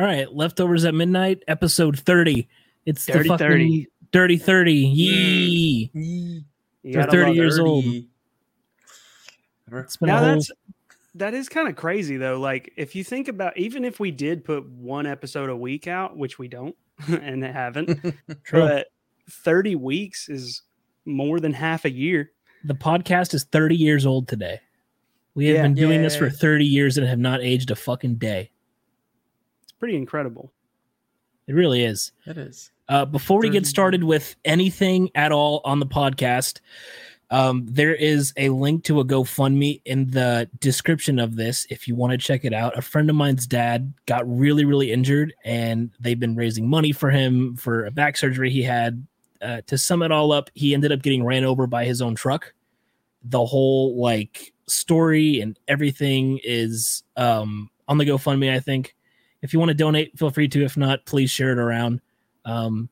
All right, leftovers at midnight, episode thirty. It's Dirty the fucking 30. dirty thirty. Yee! You They're 30 years it. old. It's been a Now whole- that's that is kind of crazy though. Like if you think about even if we did put one episode a week out, which we don't and haven't, True. but 30 weeks is more than half a year. the podcast is thirty years old today. We have Yeah. been doing this for thirty years and have not aged a fucking day. It's pretty incredible. It really is. It is. Uh, before we get started with anything at all on the podcast, um, there is a link to a GoFundMe in the description of this if you want to check it out. A friend of mine's dad got really, really injured, and they've been raising money for him for a back surgery he had. Uh, to sum it all up, he ended up getting ran over by his own truck. The whole like story and everything is um, on the GoFundMe. I think if you want to donate, feel free to. If not, please share it around um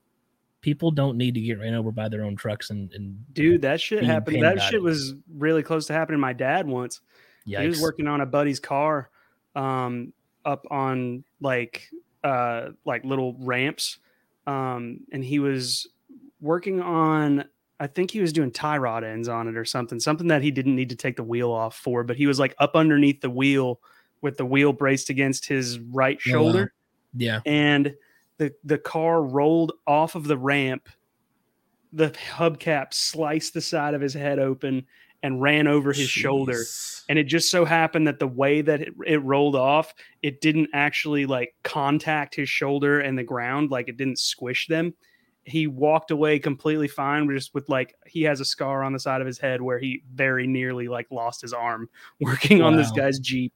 people don't need to get ran over by their own trucks and, and Dude, that shit happened. That shit it. was really close to happening my dad once. yikes. He was working on a buddy's car um up on like uh like little ramps. Um and he was working on I think he was doing tie rod ends on it or something, something that he didn't need to take the wheel off for, but he was like up underneath the wheel with the wheel braced against his right Oh, wow. shoulder yeah and the the car rolled off of the ramp. The hubcap sliced the side of his head open and ran over his shoulder. And it just so happened that the way that it, it rolled off, it didn't actually like contact his shoulder and the ground, like it didn't squish them. He walked away completely fine, just with like he has a scar on the side of his head where he very nearly like lost his arm working on this guy's Jeep.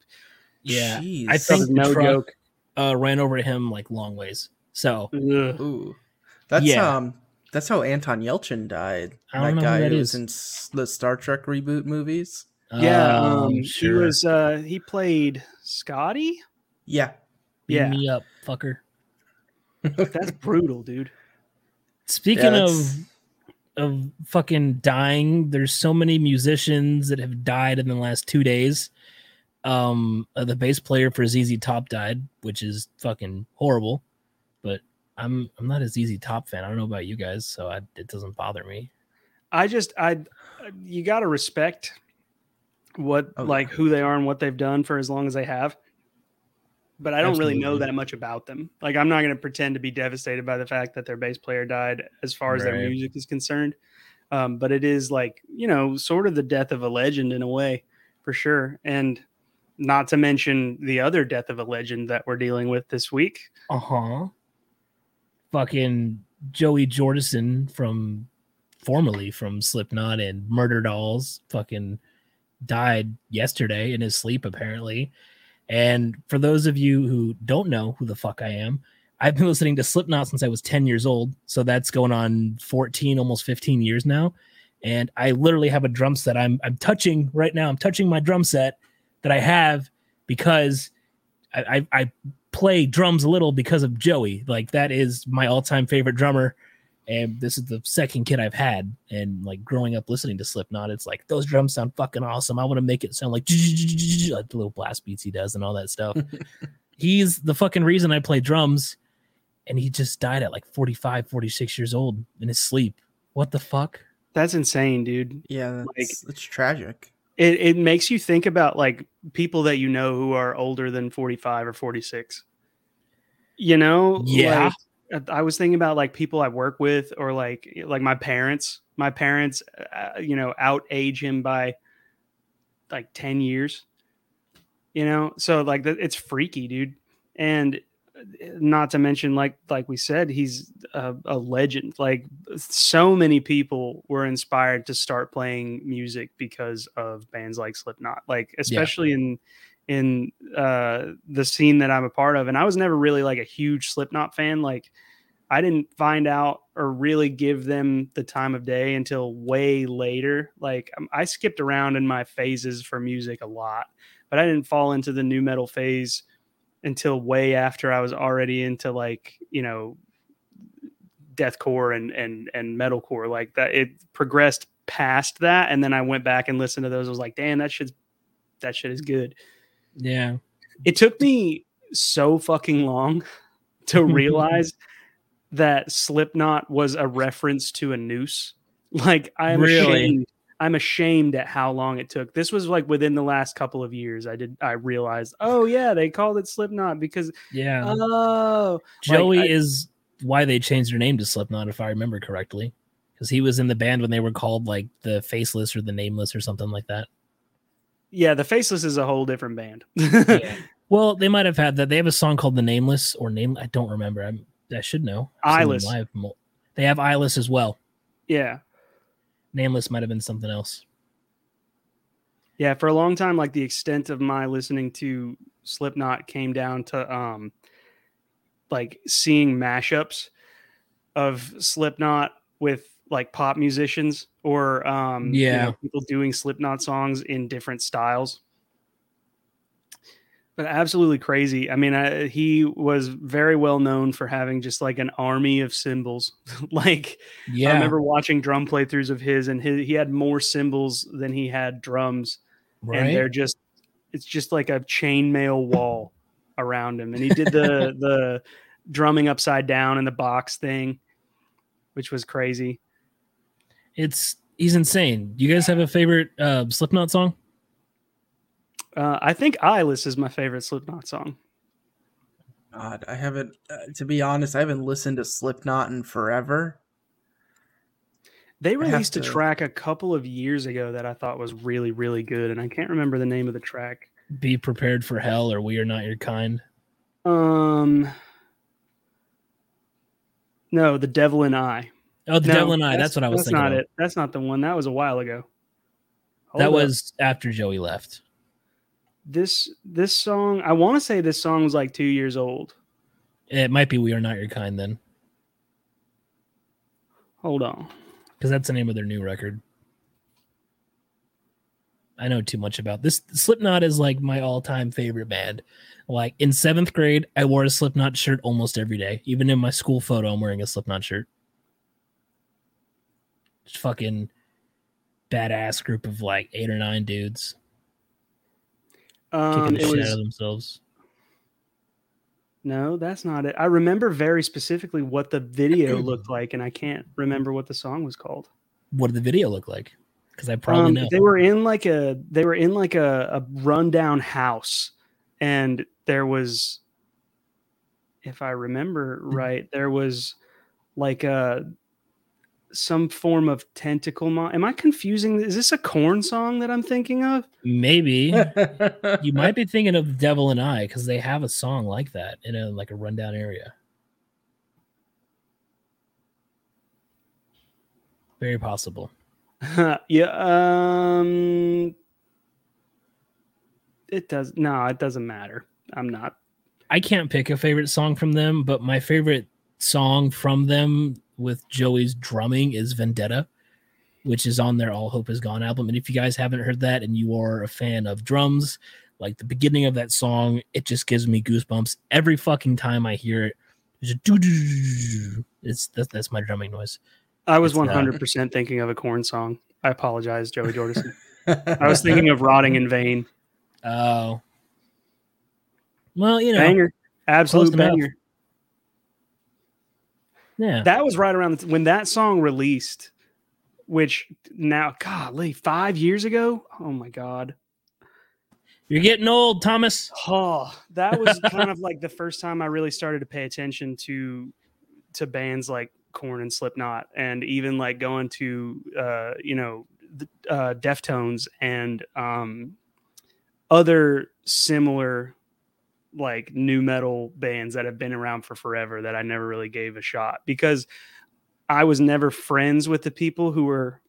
Yeah Jeez. I think the no truck- joke. uh ran over him like long ways so Ugh. Ooh. That's Yeah. um that's how Anton Yelchin died. I don't know that who guy that who is. was in the Star Trek reboot movies. Yeah, um, um, sure. he was. Uh, he played Scotty. Yeah. Beat yeah. me up fucker That's brutal, dude. speaking Yeah, of of fucking dying there's so many musicians that have died in the last two days um uh, the bass player for ZZ Top died which is fucking horrible but I'm I'm not a ZZ Top fan I don't know about you guys so I, it doesn't bother me I just, I, you got to respect what, Oh, like, who they are and what they've done for as long as they have. But I don't really know that much about them. Like, I'm not going to pretend to be devastated by the fact that their bass player died, as far as their music is concerned. Um, but it is like, you know, sort of the death of a legend in a way, for sure. And not to mention the other death of a legend that we're dealing with this week. Uh huh. Fucking Joey Jordison from formerly from Slipknot and Murderdolls fucking died yesterday in his sleep apparently. And for those of you who don't know who the fuck I am, I've been listening to Slipknot since I was 10 years old. So that's going on 14, almost 15 years now. And I literally have a drum set I'm I'm touching right now. I'm touching my drum set that I have because I, I, I play drums a little because of Joey. Like that is my all-time favorite drummer. And this is the second kid I've had. And like growing up listening to Slipknot, it's like those drums sound fucking awesome. I want to make it sound like, like the little blast beats he does and all that stuff. He's the fucking reason I play drums. And he just died at like 45, 46 years old in his sleep. What the fuck? That's insane, dude. Yeah, that's it's tragic. It, it makes you think about like people that you know who are older than 45 or 46 you know Yeah. like, i was thinking about like people i work with or like like my parents. My parents uh, you know out age him by like 10 years. You know so like it's freaky dude. And uh, not to mention like like we said he's a, a legend. Like so many people were inspired to start playing music because of bands like slipknot like especially in in uh the scene that i'm a part of. And i was never really like a huge slipknot fan. Like i didn't find out or really give them the time of day until way later. Like um, i skipped around in my phases for music a lot but i didn't fall into the nu metal phase until way after I was already into like you know deathcore and and and metalcore like that it progressed past that and then I went back and listened to those I was like damn that shit's that shit is good Yeah. it took me so fucking long to realize that Slipknot was a reference to a noose. Like I'm Really? ashamed. I'm ashamed at how long it took. This was like within the last couple of years. I did. I realized. Oh yeah, they called it Slipknot because Yeah. oh Joey like, I- is why they changed their name to Slipknot, if I remember correctly. Because he was in the band when they were called like the Faceless or the Nameless or something like that. yeah, the Faceless is a whole different band. Well, they might have had that. They have a song called The Nameless or Name. I don't remember. I'm, I should know. I've Eyeless. live They have Eyeless as well. yeah. Nameless might have been something else. Yeah, for a long time, like the extent of my listening to Slipknot came down to um like seeing mashups of Slipknot with like pop musicians or um you Yeah. know, people doing Slipknot songs in different styles. But absolutely crazy. I mean, I, he was very well known for having just like an army of cymbals. like Yeah. I remember watching drum playthroughs of his, and his, he had more cymbals than he had drums, right? and they're just it's just like a chainmail wall around him. And he did the the drumming upside down in the box thing, which was crazy. It's he's insane. You guys have a favorite uh, Slipknot song? Uh, I think "Eyeless" is my favorite Slipknot song. God, I haven't. Uh, to be honest, I haven't listened to Slipknot in forever. They have released a track a couple of years ago that I thought was really, really good, and I can't remember the name of the track. Be prepared for hell, or we are not your kind. Um, no, "The Devil and I." Oh, the No, Devil and I. That's, what I was thinking. that's thinking. not of. it. That's not the one. That was a while ago. That up. was after Joey left. This this song. I want to say this song was like two years old. It might be "We Are Not Your Kind" then, Hold on. because that's the name of their new record. I know too much about this. Slipknot is like my all-time favorite band. Like in seventh grade, I wore a Slipknot shirt almost every day. Even in my school photo, I'm wearing a Slipknot shirt. it's fucking badass group of like eight or nine dudes Um, kicking the shit was out of themselves. no, that's not it. I remember very specifically what the video looked like, and I can't remember what the song was called. What did the video look like? Because I probably Um, know. they were in like a they were in like a, a rundown house, and there was, if I remember Mm-hmm. right, there was like a some form of tentacle. Mo- Am I confusing? Is this a Korn song that I'm thinking of? Maybe you might be thinking of Devil and I because they have a song like that in a like a rundown area. Very possible. yeah. Um. It does no. It doesn't matter. I'm not. I can't pick a favorite song from them, but my favorite song from them with Joey's drumming is Vendetta, which is on their All Hope Is Gone album. And if you guys haven't heard that and you are a fan of drums, like the beginning of that song, it just gives me goosebumps every fucking time I hear it. It's that's, that's my drumming noise. I was It's uh, not. 100 percent thinking of a Korn song. I apologize, Joey Jordison. I was thinking of "Rotting in Vain." Oh, well, you know, Banger, absolute Close enough. banger. Yeah, That was right around the, when that song released, which now, golly, five years ago. Oh my god. you're getting old, Thomas. Oh, that was kind of like the first time I really started to pay attention to to bands like Korn and Slipknot, and even like going to uh, you know the, uh, Deftones and um, other similar like nu metal bands that have been around for forever that I never really gave a shot because I was never friends with the people who were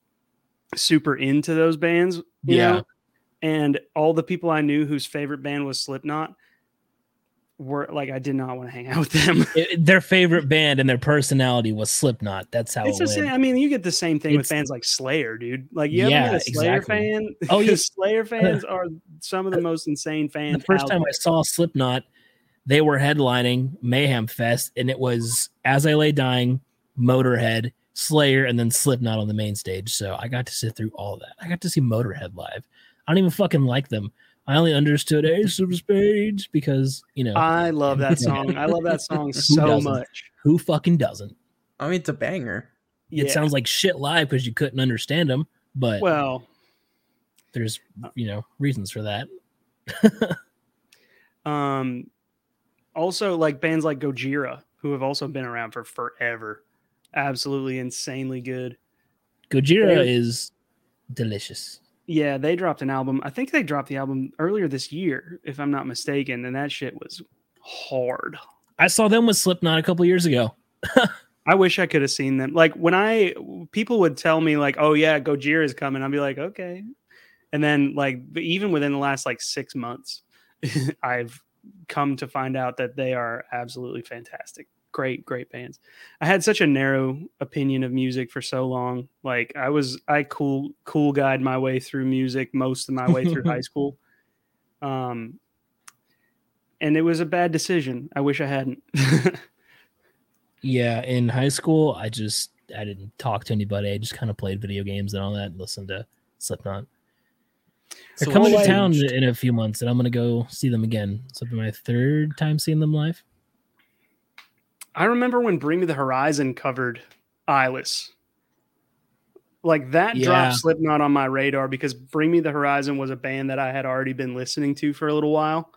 super into those bands. Yeah. know? and all the people I knew whose favorite band was Slipknot were like I did not want to hang out with them. It- their favorite band and their personality was Slipknot. That's how it's it the same. I mean, you get the same thing with fans like Slayer, dude. Like you Yeah, ever a Slayer exactly. fan? Oh, yeah. Slayer fans are some of the most insane fans. the first time I saw Slipknot, they were headlining Mayhem Fest, and it was As I Lay Dying, Motorhead, Slayer, and then Slipknot on the main stage. So I got to sit through all of that. I got to see Motorhead live. I don't even fucking like them, I only understood Ace of Spades because you know I love that song. I love that song so doesn't? much. who fucking doesn't. I mean, it's a banger. It Yeah. sounds like shit live because you couldn't understand them, but well. there's you know reasons for that. Um, also like bands like Gojira, who have also been around for forever, absolutely insanely good. Gojira They- is delicious. Yeah, they dropped an album. I think they dropped the album earlier this year, if I'm not mistaken, and that shit was hard. I saw them with Slipknot a couple years ago. I wish I could have seen them. Like when I people would tell me like, "Oh yeah, Gojira is coming," I'd be like, "Okay," and then like even within the last like six months, I've come to find out that they are absolutely fantastic. Great, great bands. I had such a narrow opinion of music for so long. Like I was, I cool, cool guide my way through music most of my way through high school. Um, and it was a bad decision. I wish I hadn't. Yeah, in high school, I just I didn't talk to anybody. I just kind of played video games and all that, and listened to Slipknot. They're So coming to town in a few months, and I'm gonna go see them again. So it'll be my third time seeing them live. I remember when Bring Me the Horizon covered Eyeless. Like that Yeah. dropped Slipknot on my radar because Bring Me the Horizon was a band that I had already been listening to for a little while.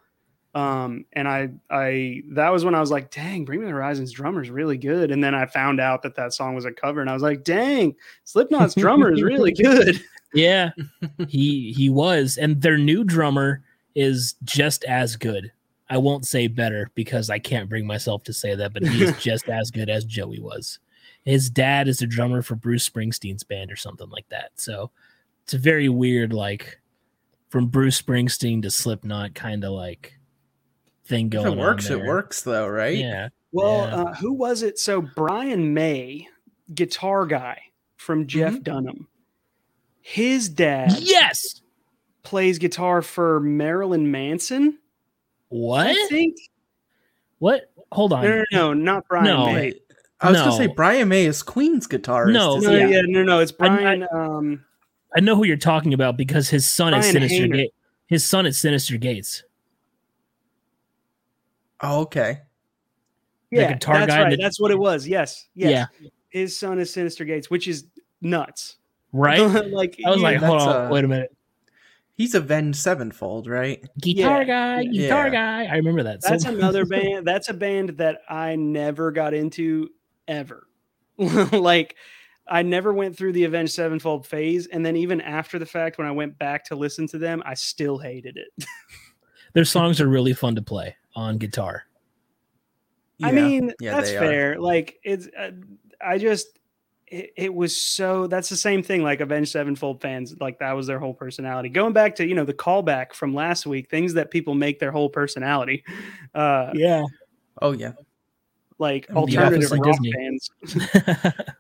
Um, and I, I, that was when I was like, dang, Bring Me the Horizon's drummer is really good. And then I found out that that song was a cover, and I was like, dang, Slipknot's drummer is really good. Yeah, he he was, and their new drummer is just as good. I won't say better because I can't bring myself to say that, but he's just as good as Joey was. His dad is the drummer for Bruce Springsteen's band or something like that. So it's a very weird, like from Bruce Springsteen to Slipknot kind of like thing If going it works, it works though, right? Yeah. Well, Yeah. uh, who was it? So Brian May, guitar guy from Jeff Mhm. Dunham, his dad Yes. plays guitar for Marilyn Manson. What? I think. What? Hold on. No, no, no, not Brian No. May. I was gonna say Brian May is Queen's guitarist. No, No, he? yeah. no, no, it's I'm Brian. um, I know who you're talking about because his son is Sinister Hayner. Gate. His son is Synyster Gates. Oh, okay. The yeah, guitar that's guy right. that- That's what it was. Yes, yes. Yeah. His son is Synyster Gates, which is nuts. Right? like I was you- like, hold on, uh, wait a minute. He's Avenged Sevenfold, right? Guitar yeah. guy, guitar Yeah. guy. I remember that. So- that's another band. That's a band that I never got into ever. like I never went through the Avenged Sevenfold phase, and then even after the fact, when I went back to listen to them, I still hated it. Their songs are really fun to play on guitar. I mean, Yeah, that's they are. fair. Like it's, uh, I just, it, it was so. That's the same thing. Like Avenged Sevenfold fans, like that was their whole personality. Going back to you know the callback from last week, things that people make their whole personality. Uh, Yeah. Oh yeah. like And The alternative Office rock and Disney. bands.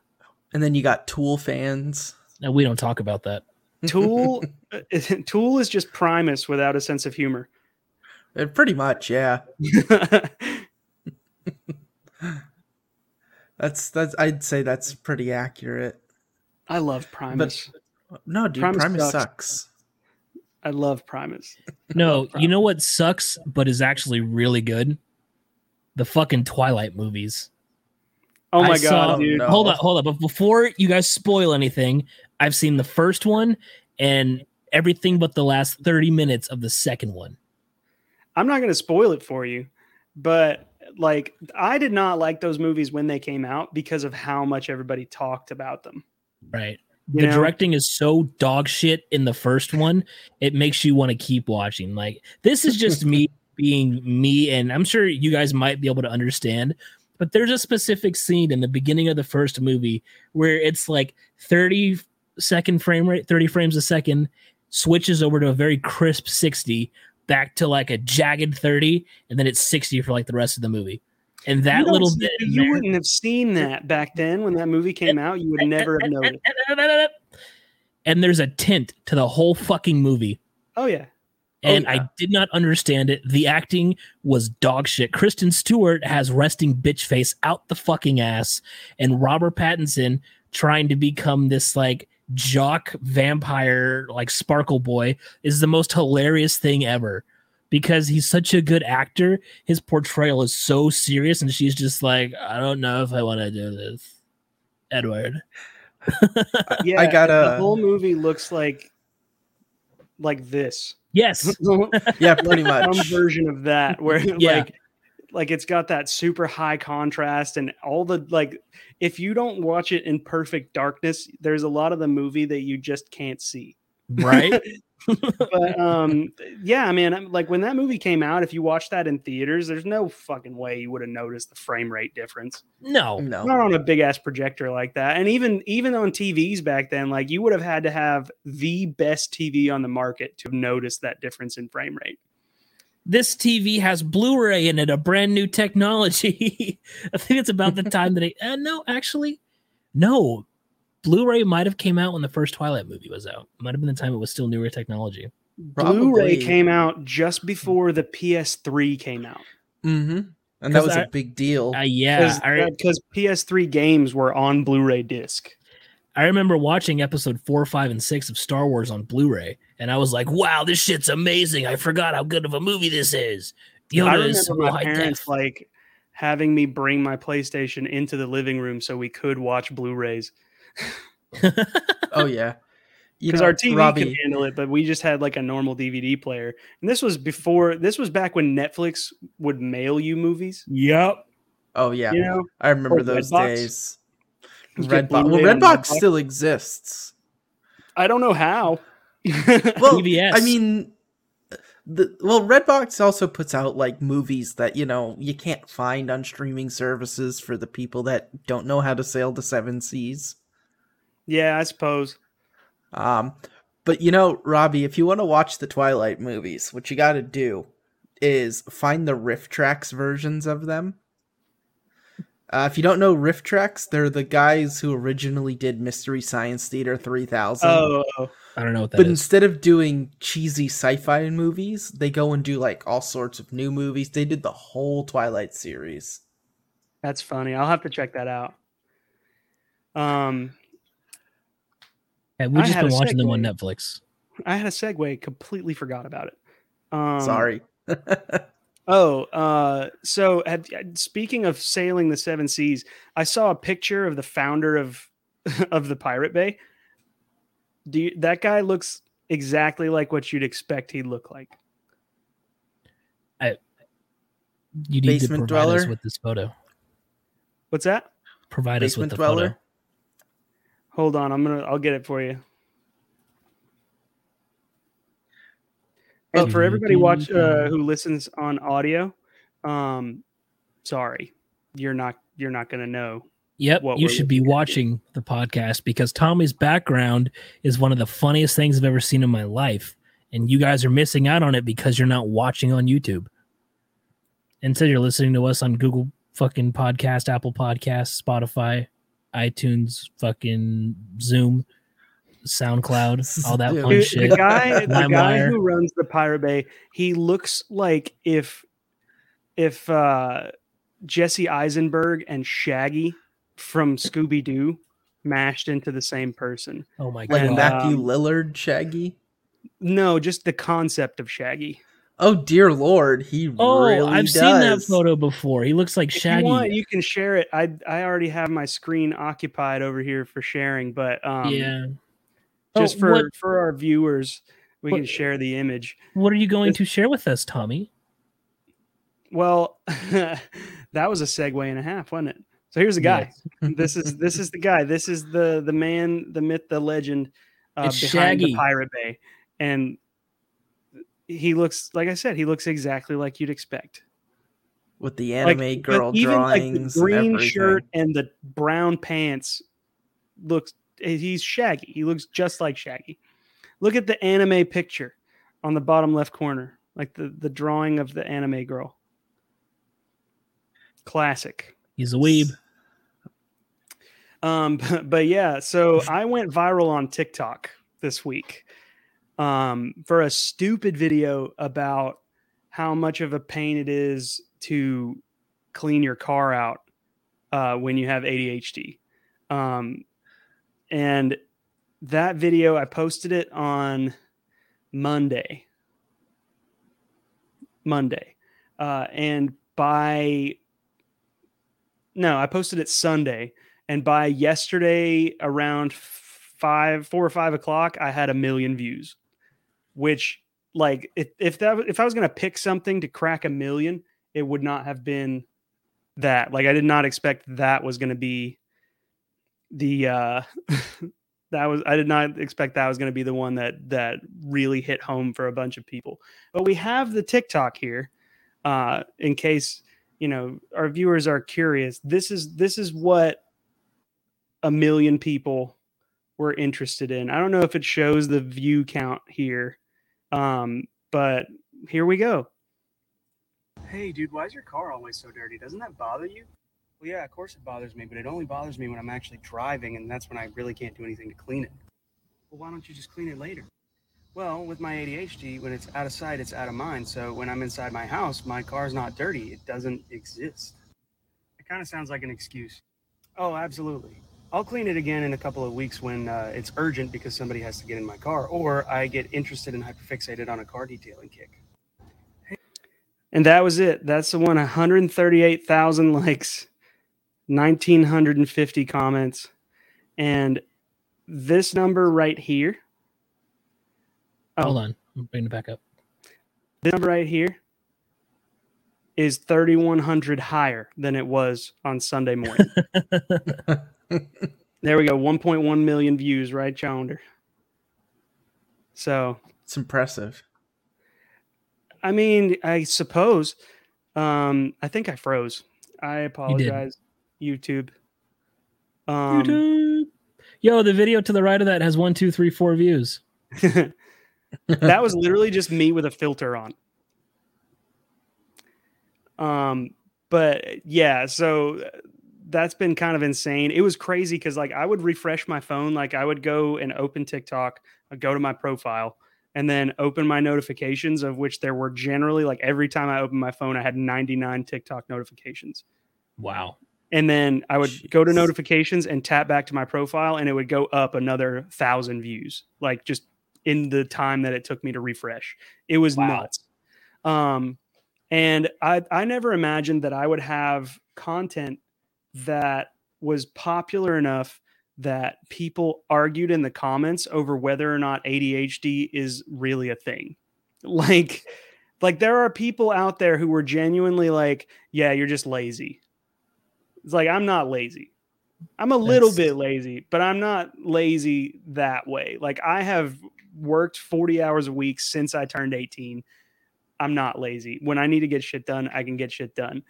And then you got Tool fans. no, we don't talk about that. Tool, uh, Tool is just Primus without a sense of humor. Uh, Pretty much, yeah. That's that's. I'd say that's pretty accurate. I love Primus. No, dude, Primus Primus, sucks. sucks. I love Primus. No, you know what sucks, but is actually really good? The fucking Twilight movies. Oh I my saw- god, dude! no. Hold on, hold on. But before you guys spoil anything, I've seen the first one and everything but the last 30 minutes of the second one. I'm not going to spoil it for you, but like I did not like those movies when they came out because of how much everybody talked about them. Right. You the know? directing is so dog shit in the first one, it makes you want to keep watching. Like this is just me being me, and I'm sure you guys might be able to understand. But there's a specific scene in the beginning of the first movie where it's like 30 second frame rate, 30 frames a second, switches over to a very crisp 60, back to like a jagged 30, and then it's 60 for like the rest of the movie. And that little see- bit you there- wouldn't have seen that back then when that movie came out. You would never have noticed. And there's a tint to the whole fucking movie. Oh yeah, oh, And yeah. I did not understand it. The acting was dog shit. Kristen Stewart has resting bitch face out the fucking ass, and Robert Pattinson trying to become this like jock vampire like sparkle boy is the most hilarious thing ever because he's such a good actor his portrayal is so serious and she's just like i don't know if i want to do this edward Yeah, I got the a whole movie looks like like this. yes yeah, pretty much. some version of that where Yeah. like like it's got that super high contrast and all the like if you don't watch it in perfect darkness, there's a lot of the movie that you just can't see. right But um yeah, man, I'm- like when that movie came out, if you watched that in theaters, there's no fucking way you would have noticed the frame rate difference. no No. not on a big ass projector like that and even even on tvs back then like you would have had to have the best tv on the market to have noticed that difference in frame rate this tv has blu-ray in it a brand new technology. I think it's about the time that it uh, no actually no. Blu-ray might have came out when the first twilight movie was out. Might have been the time it was still newer technology. Blu-ray came out just before the ps3 came out. Mm-hmm. And that was I- a big deal. uh, yeah because ps3 games were on blu-ray disc. I remember watching episode four, five, and six of Star Wars on Blu-ray, and I was like, "Wow, this shit's amazing! I forgot how good of a movie this is." i Yoda is remember so my parents def. like having me bring my playstation into the living room so we could watch blu-rays oh yeah. Because our TV could handle it, but we just had like a normal DVD player. And this was before. This was back when Netflix would mail you movies. yep. Oh yeah. You know, I remember Or those Redbox? days. You get Redbox. Well, Blu-ray on Redbox Redbox? still exists. I don't know how. Well, PBS. I mean, the well, Redbox also puts out like movies that you know you can't find on streaming services for the people that don't know how to sail the seven seas. yeah, I suppose. Um, but you know, Robbie, if you want to watch the Twilight movies, what you got to do is find the RiffTrax versions of them. Uh, if you don't know RiffTrax, they're the guys who originally did Mystery Science Theater 3000. Oh, oh, I don't know what that but is. instead of doing cheesy sci-fi movies, they go and do like all sorts of new movies. They did the whole Twilight series. that's funny. I'll have to check that out. Um, Yeah, we've I just been a watching them on. Netflix. I had a segue. Completely forgot about it. Um, Sorry. Oh, uh, so have, speaking of sailing the seven seas, I saw a picture of the founder of of the Pirate Bay. Do you, that guy looks exactly like what you'd expect he'd look like? You need Basement to provide us dweller? with this photo. What's that? Provide us with Basement the dweller. photo. Hold on, I'm gonna I'll get it for you. And for everybody watch uh, who listens on audio, um, sorry, you're not you're not gonna know. Yep, what you should be looking at. watching the podcast because Tommy's background is one of the funniest things I've ever seen in my life, and you guys are missing out on it because you're not watching on YouTube. Instead, you're listening to us on Google fucking Podcast, Apple Podcasts, Spotify, iTunes, fucking Zoom, SoundCloud, all that Dude, fun shit. the guy, the guy who runs the Pirate Bay, he looks like if if uh, Jesse Eisenberg and Shaggy from Scooby Doo mashed into the same person. Oh my god! And, Matthew um, Lillard, Shaggy. No, just the concept of Shaggy. Oh dear lord, he oh, really I've does. seen that photo before. He looks like If Shaggy. you want, you can share it. I I already have my screen occupied over here for sharing, but um, yeah. just Oh, for what- for our viewers, we what- can share the image. What are you going This- to share with us, Tommy? Well, that was a segue and a half, wasn't it? So here's the guy. Yes. this is this is the guy. This is the the man, the myth, the legend uh, behind Shaggy. the Pirate Bay, and he looks like I said. He looks exactly like you'd expect. with the anime but girl even like the drawings. green everything. shirt and the brown pants looks. He's Shaggy. He looks just like Shaggy. Look at the anime picture on the bottom left corner, like the the drawing of the anime girl. Classic. He's a weeb. Um, but, but yeah, so I went viral on TikTok this week um, for a stupid video about how much of a pain it is to clean your car out uh, when you have ADHD. Um, and that video, I posted it on Monday. Monday. Uh, and by no, I posted it Sunday, and by yesterday around five, four or five o'clock, I had a million views. Which, like, if if that if I was gonna pick something to crack a million, it would not have been that. Like, I did not expect that was gonna be the uh that was I did not expect that was going to be the one that that really hit home for a bunch of people. But we have the TikTok here, uh, in case you know our viewers are curious. This is this is what a million people were interested in. I don't know if it shows the view count here, um, but here we go. Hey, dude, why is your car always so dirty? Doesn't that bother you? Well, yeah, of course it bothers me, but it only bothers me when I'm actually driving, and that's when I really can't do anything to clean it. Well, why don't you just clean it later? Well, with my ADHD, when it's out of sight, it's out of mind. So when I'm inside my house, my car's not dirty. It doesn't exist. It kind of sounds like an excuse. Oh, absolutely. I'll clean it again in a couple of weeks when uh, it's urgent because somebody has to get in my car, or I get interested and hyperfixated on a car detailing kick. And that was it. That's the one 138,000 likes. 1950 comments. And this number right here. Oh, Hold on. I'm bringing it back up. This number right here is 3,100 higher than it was on Sunday morning. there we go. 1.1 million views, right, Challenger? So it's impressive. I mean, I suppose. Um, I think I froze. I apologize. YouTube. Um, YouTube. Yo, the video to the right of that has one, two, three, four views. that was literally just me with a filter on. Um, but yeah, so that's been kind of insane. It was crazy because like I would refresh my phone, like I would go and open TikTok, I'd go to my profile, and then open my notifications, of which there were generally like every time I opened my phone, I had 99 TikTok notifications. Wow and then I would Jeez. go to notifications and tap back to my profile, and it would go up another thousand views, like just in the time that it took me to refresh. It was wow. nuts. Um, and I I never imagined that I would have content that was popular enough that people argued in the comments over whether or not ADHD is really a thing. Like like there are people out there who were genuinely like, yeah, you're just lazy it's like I'm not lazy. I'm a little bit lazy, but I'm not lazy that way. Like I have worked 40 hours a week since I turned 18. I'm not lazy. When I need to get shit done, I can get shit done.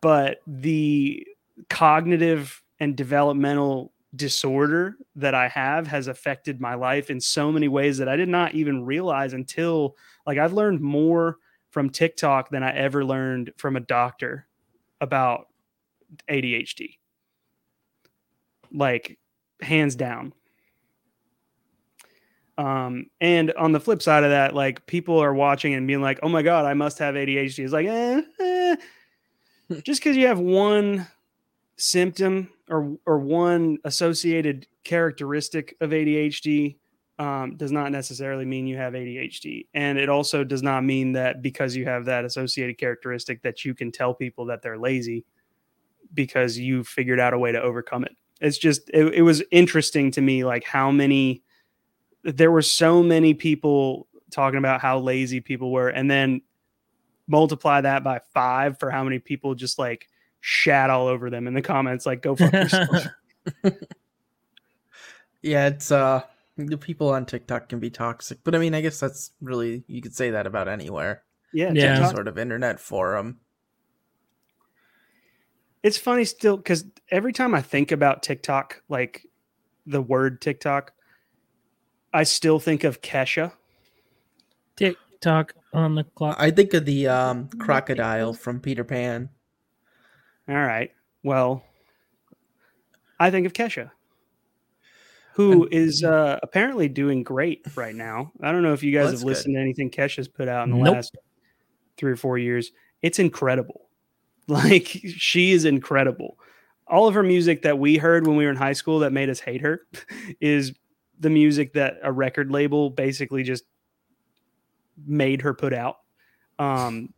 But the cognitive and developmental disorder that I have has affected my life in so many ways that I did not even realize until like I've learned more from TikTok than I ever learned from a doctor about ADHD. Like hands down. Um, and on the flip side of that, like people are watching and being like, "Oh my god, I must have ADHD." It's like, eh, eh. just because you have one symptom or or one associated characteristic of ADHD um, does not necessarily mean you have ADHD, and it also does not mean that because you have that associated characteristic that you can tell people that they're lazy because you figured out a way to overcome it. It's just it, it was interesting to me like how many there were so many people talking about how lazy people were and then multiply that by 5 for how many people just like shat all over them in the comments like go fuck yourself. yeah, it's uh the people on TikTok can be toxic, but I mean, I guess that's really you could say that about anywhere. Yeah, yeah. Any sort of internet forum it's funny still because every time I think about TikTok, like the word TikTok, I still think of Kesha. TikTok on the clock. I think of the um, crocodile from Peter Pan. All right. Well, I think of Kesha, who is uh, apparently doing great right now. I don't know if you guys have listened good. to anything Kesha's put out in the nope. last three or four years. It's incredible. Like she is incredible. All of her music that we heard when we were in high school that made us hate her is the music that a record label basically just made her put out. Um,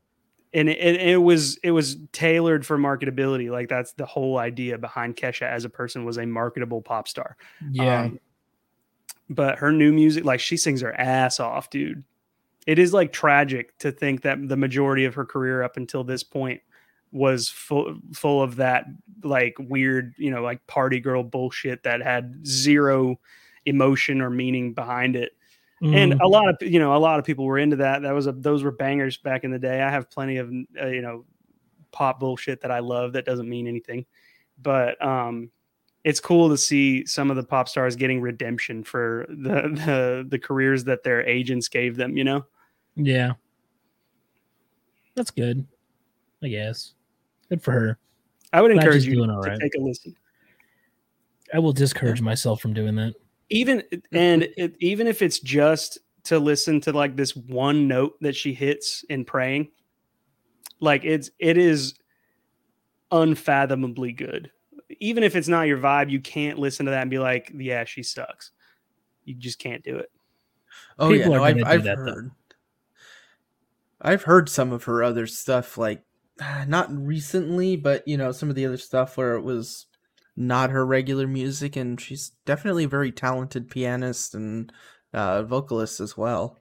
and it, it, was it was tailored for marketability. Like that's the whole idea behind Kesha as a person was a marketable pop star. Yeah. Um, but her new music, like she sings her ass off, dude. It is like tragic to think that the majority of her career up until this point was full full of that like weird, you know, like party girl bullshit that had zero emotion or meaning behind it. Mm. And a lot of you know, a lot of people were into that. That was a those were bangers back in the day. I have plenty of uh, you know pop bullshit that I love that doesn't mean anything. But um it's cool to see some of the pop stars getting redemption for the the, the careers that their agents gave them, you know? Yeah. That's good. I guess. Good for her. I would encourage you to right. take a listen. I will discourage myself from doing that. Even mm-hmm. and it, even if it's just to listen to like this one note that she hits in praying, like it's it is unfathomably good even if it's not your vibe, you can't listen to that and be like, yeah, she sucks. You just can't do it. Oh People yeah, no, I've, I've that, heard. Though. I've heard some of her other stuff, like not recently, but you know, some of the other stuff where it was not her regular music, and she's definitely a very talented pianist and uh, vocalist as well.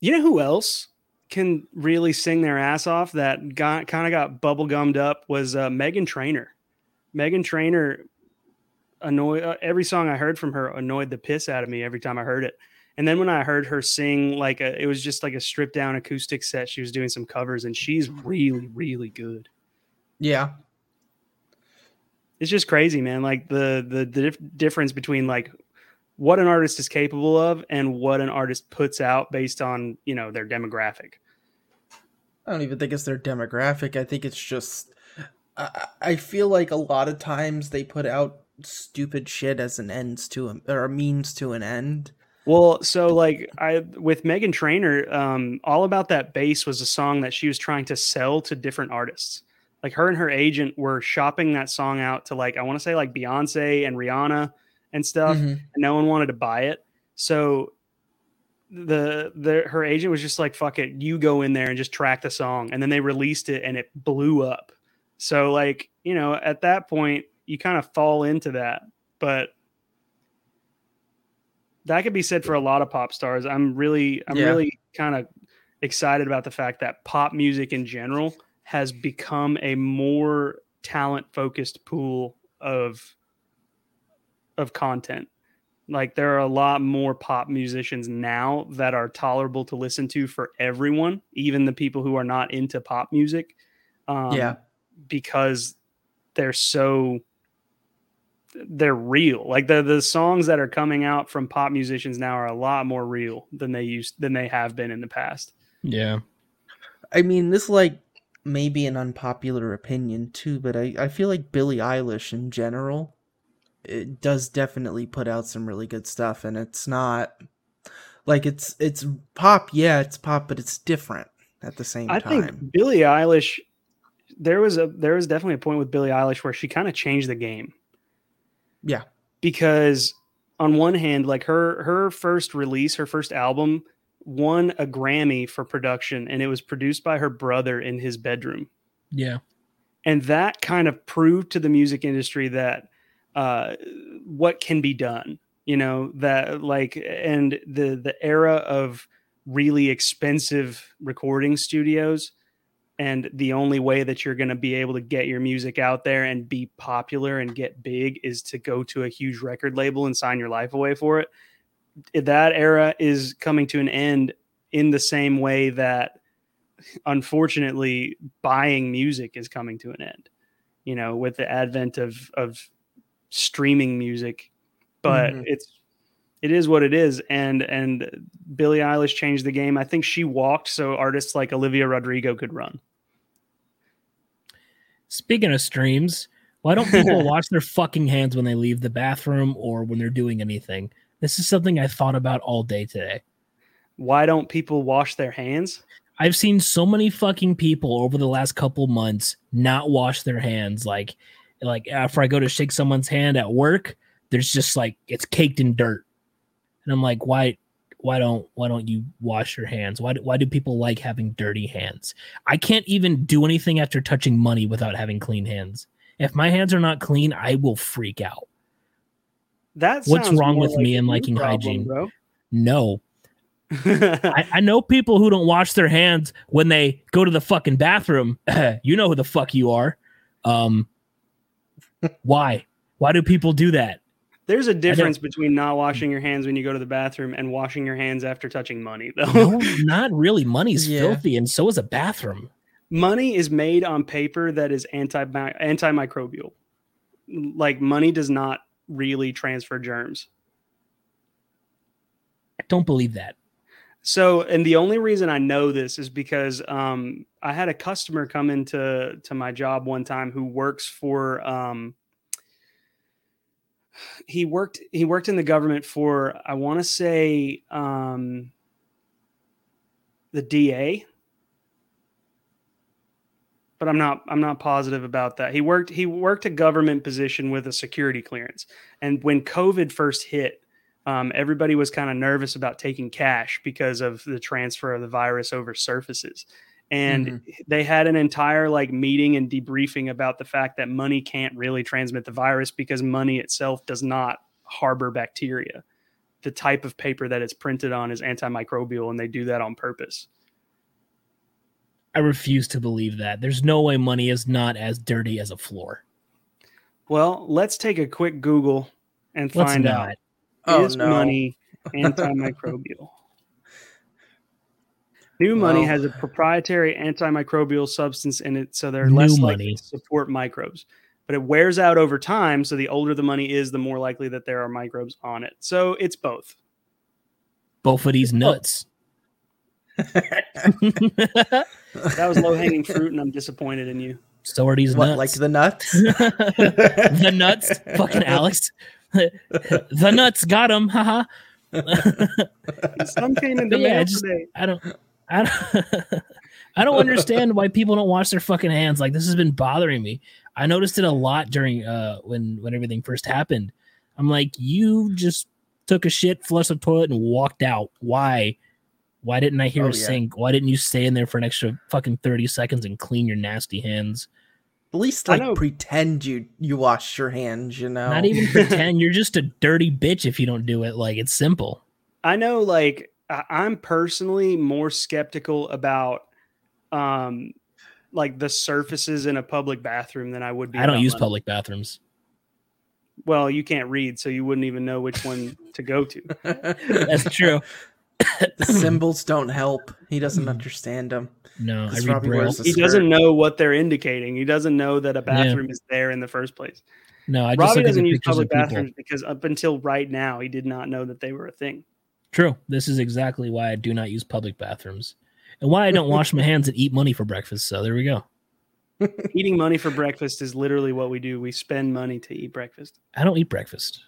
You know who else can really sing their ass off that got kind of got bubblegummed up was uh, Meghan Trainor. Meghan Trainor annoyed uh, every song I heard from her annoyed the piss out of me every time I heard it. And then when I heard her sing, like a, it was just like a stripped down acoustic set. She was doing some covers, and she's really, really good. Yeah, it's just crazy, man. Like the the the dif- difference between like what an artist is capable of and what an artist puts out based on you know their demographic. I don't even think it's their demographic. I think it's just I, I feel like a lot of times they put out stupid shit as an ends to a, or a means to an end. Well, so like I with Meghan Trainor, um, all about that bass was a song that she was trying to sell to different artists. Like her and her agent were shopping that song out to like I want to say like Beyonce and Rihanna and stuff, mm-hmm. and no one wanted to buy it. So the the her agent was just like, "Fuck it, you go in there and just track the song," and then they released it and it blew up. So like, you know, at that point you kind of fall into that. But that could be said for a lot of pop stars. I'm really I'm yeah. really kind of excited about the fact that pop music in general has become a more talent focused pool of of content. Like there are a lot more pop musicians now that are tolerable to listen to for everyone, even the people who are not into pop music. Um, yeah because they're so they're real. Like the the songs that are coming out from pop musicians now are a lot more real than they used than they have been in the past. Yeah. I mean, this like may be an unpopular opinion too, but I, I feel like Billie Eilish in general it does definitely put out some really good stuff and it's not like it's it's pop, yeah, it's pop, but it's different at the same I time. I think Billie Eilish there was a there was definitely a point with Billie Eilish where she kind of changed the game. Yeah. Because on one hand, like her her first release, her first album won a Grammy for production and it was produced by her brother in his bedroom. Yeah. And that kind of proved to the music industry that uh, what can be done, you know, that like and the the era of really expensive recording studios and the only way that you're going to be able to get your music out there and be popular and get big is to go to a huge record label and sign your life away for it that era is coming to an end in the same way that unfortunately buying music is coming to an end you know with the advent of of streaming music but mm-hmm. it's it is what it is and and Billie Eilish changed the game. I think she walked so artists like Olivia Rodrigo could run. Speaking of streams, why don't people wash their fucking hands when they leave the bathroom or when they're doing anything? This is something I thought about all day today. Why don't people wash their hands? I've seen so many fucking people over the last couple months not wash their hands like like after I go to shake someone's hand at work, there's just like it's caked in dirt and I'm like, why? Why don't why don't you wash your hands? Why do, why do people like having dirty hands? I can't even do anything after touching money without having clean hands. If my hands are not clean, I will freak out. That What's wrong with like me and liking problem, hygiene? bro. No, I, I know people who don't wash their hands when they go to the fucking bathroom. you know who the fuck you are. Um, why? Why do people do that? There's a difference between not washing your hands when you go to the bathroom and washing your hands after touching money, though. No, not really. Money's Yeah. filthy, and so is a bathroom. money is made on paper that is anti antimicrobial. Like money does not really transfer germs. I don't believe that. So, and the only reason I know this is because um, I had a customer come into to my job one time who works for. Um, he worked. He worked in the government for. I want to say um, the DA, but I'm not. I'm not positive about that. He worked. He worked a government position with a security clearance, and when COVID first hit, um, everybody was kind of nervous about taking cash because of the transfer of the virus over surfaces and they had an entire like meeting and debriefing about the fact that money can't really transmit the virus because money itself does not harbor bacteria the type of paper that it's printed on is antimicrobial and they do that on purpose I refuse to believe that. There's no way money is not as dirty as a floor. well let's take a quick google and Let's find not. out Oh, is no. money antimicrobial? New money Well- has a proprietary antimicrobial substance in it, so they're New less money. likely to support microbes. But it wears out over time, so the older the money is, the more likely that there are microbes on it. So it's both. Both of these nuts. That was low hanging fruit, and I'm disappointed in you. so are these what, nuts. like the nuts? the nuts, fucking Alex. the nuts got him. Haha. Some came in But the yeah, I just- today. I don't. I don't. I don't understand why people don't wash their fucking hands. Like this has been bothering me. I noticed it a lot during uh when when everything first happened. I'm like, you just took a shit, flushed the toilet, and walked out. Why? Why didn't I hear Oh, a yeah. sink? Why didn't you stay in there for an extra fucking thirty seconds and clean your nasty hands? At least like pretend you you washed your hands, you know. Not even pretend. You're just a dirty bitch if you don't do it. Like it's simple. I know, like, I- I'm personally more skeptical about, um, like the surfaces in a public bathroom than I would be. I don't use money. public bathrooms. Well, you can't read, so you wouldn't even know which one to go to. That's true. The symbols don't help. He doesn't mm. understand them. No, I read braille. He skirt. doesn't know what they're indicating. He doesn't know that a bathroom is there in the first place. No, I just Robbie doesn't use public bathrooms because up until right now, he did not know that they were a thing. True. This is exactly why I do not use public bathrooms, and why I don't wash my hands and eat money for breakfast. So there we go. Eating money for breakfast is literally what we do. We spend money to eat breakfast. I don't eat breakfast.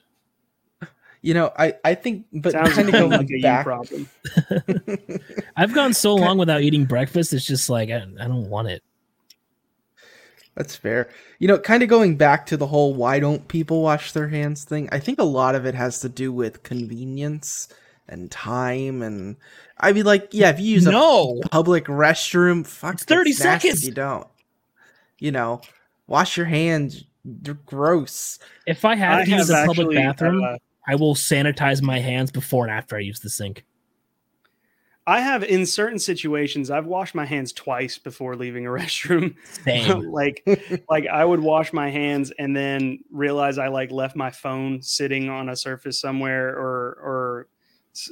You know, I I think, but Sounds kind of like, going like a back. problem. I've gone so long without eating breakfast. It's just like I, I don't want it. That's fair. You know, kind of going back to the whole why don't people wash their hands thing. I think a lot of it has to do with convenience and time and I mean like yeah, if you use No. a public restroom, fuck It's 30 it's seconds. if you don't. You know, wash your hands. They're gross. If I have I to use a public actually, bathroom, uh, I will sanitize my hands before and after I use the sink. I have in certain situations, I've washed my hands twice before leaving a restroom. Same. like, like I would wash my hands and then realize I like left my phone sitting on a surface somewhere, or or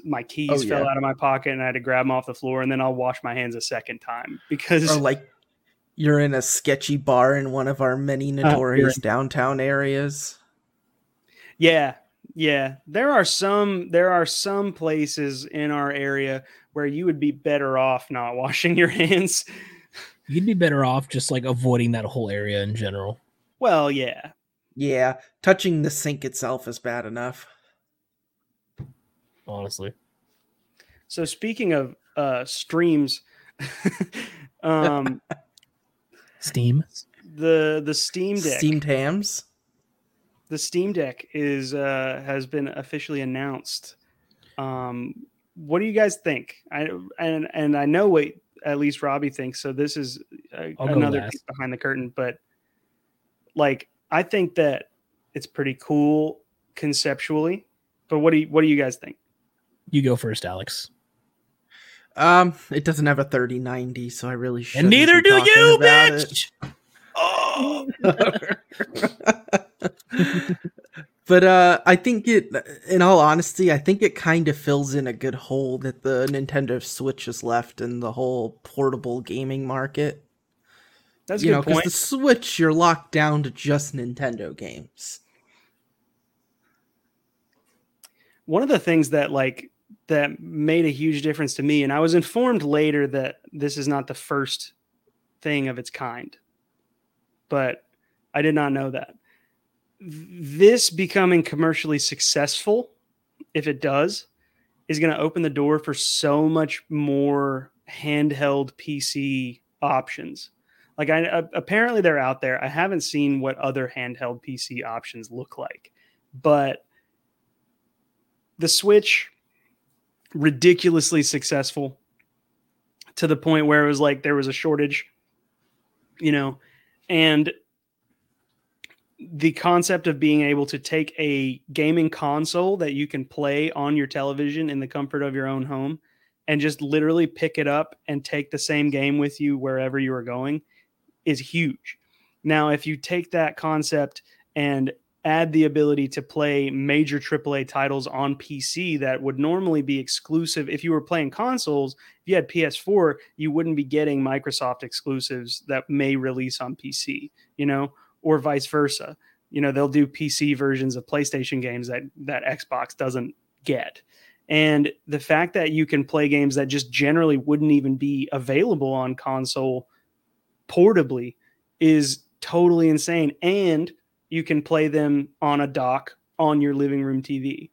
my keys Oh, fell yeah. out of my pocket and I had to grab them off the floor, and then I'll wash my hands a second time because or like you're in a sketchy bar in one of our many oh, notorious downtown areas. Yeah, yeah. There are some there are some places in our area where you would be better off not washing your hands. You'd be better off just like avoiding that whole area in general. Well, yeah. Yeah, touching the sink itself is bad enough. Honestly, So speaking of uh streams, um Steam. the the Steam Deck Steamed hams. The Steam Deck is uh has been officially announced. Um, what do you guys think? I and and I know what at least Robbie thinks. So this is a, I'll go another piece behind the curtain, but like I think that it's pretty cool conceptually. But what do you what do you guys think? You go first, Alex. Um, it doesn't have a 3090, so I really should. And neither do you, bitch. Oh, but uh, I think it. In all honesty, I think it kind of fills in a good hole that the Nintendo Switch has left in the whole portable gaming market. that's a you good know, because the Switch, you're locked down to just Nintendo games. one of the things that like that made a huge difference to me and i was informed later that this is not the first thing of its kind but i did not know that this becoming commercially successful if it does is going to open the door for so much more handheld pc options. Like i uh, apparently they're out there. I haven't seen what other handheld pc options look like but the Switch ridiculously successful to the point where it was like there was a shortage, you know, and the concept of being able to take a gaming console that you can play on your television in the comfort of your own home and just literally pick it up and take the same game with you wherever you are going is huge. Now, if you take that concept and add the ability to play major AAA titles on PC that would normally be exclusive. If you were playing consoles, if you had PS4, you wouldn't be getting Microsoft exclusives that may release on PC, you know, or vice versa. You know, they'll do PC versions of PlayStation games that that Xbox doesn't get. And the fact that you can play games that just generally wouldn't even be available on console portably is totally insane. And you can play them on a dock on your living room TV.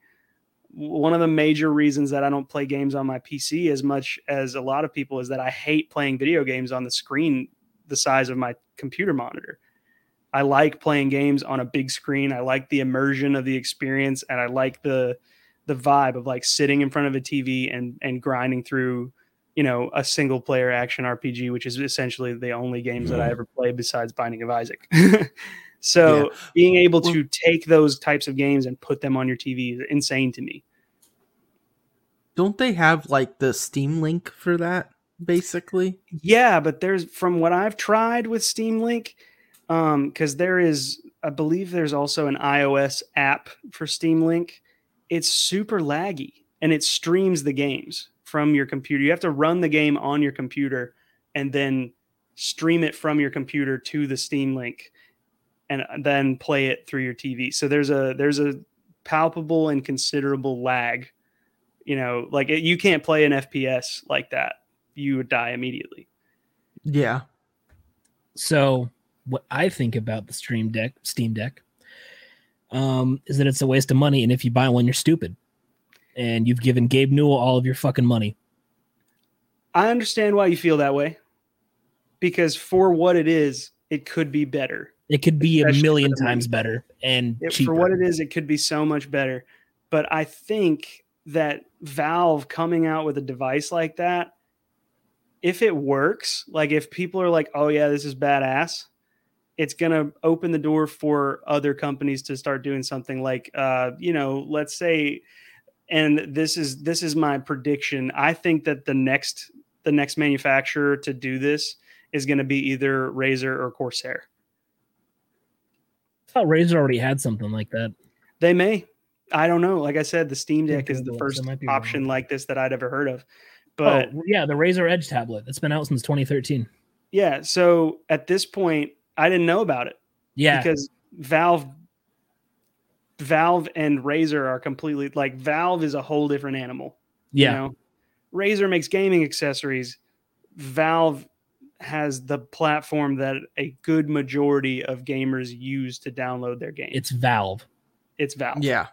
One of the major reasons that I don't play games on my PC as much as a lot of people is that I hate playing video games on the screen the size of my computer monitor. I like playing games on a big screen. I like the immersion of the experience and I like the the vibe of like sitting in front of a TV and and grinding through, you know, a single player action RPG, which is essentially the only games that I mm-hmm. ever played besides Binding of Isaac. So Yeah. being able to take those types of games and put them on your TV is insane to me. Don't they have like the Steam link for that? Basically, Yeah, but there's from what I've tried with Steam Link, um, because there is, I believe there's also an iOS app for Steam Link. It's super laggy and it streams the games from your computer. You have to run the game on your computer and then stream it from your computer to the Steam Link and then play it through your TV. So there's a there's a palpable and considerable lag. You know, like it, you can't play an FPS like that. You would die immediately. yeah. So what I think about the Stream Deck, Steam Deck, um, is that it's a waste of money, and if you buy one, you're stupid, and you've given Gabe Newell all of your fucking money. I understand why you feel that way. Because for what it is, it could be better. It could be a Especially for million times better and It- for what it is, it could be so much better. But I think that Valve coming out with a device like that, if it works, like if people are like, oh, yeah, this is badass, it's going to open the door for other companies to start doing something like, uh, you know, let's say, and this is this is my prediction. I think that the next the next manufacturer to do this is going to be either Razer or Corsair. I thought Razer already had something like that. They may. I don't know. Like I said, the Steam Deck is the first so I might be option wrong. like this that I'd ever heard of. But oh, yeah, the Razer Edge tablet. That's been out since 2013. yeah, so at this point, I didn't know about it Yeah, because Valve, Valve and Razer are completely like Valve is a whole different animal. yeah. You know? Razer makes gaming accessories. Valve has the platform that a good majority of gamers use to download their games. It's Valve. it's Valve. Yeah.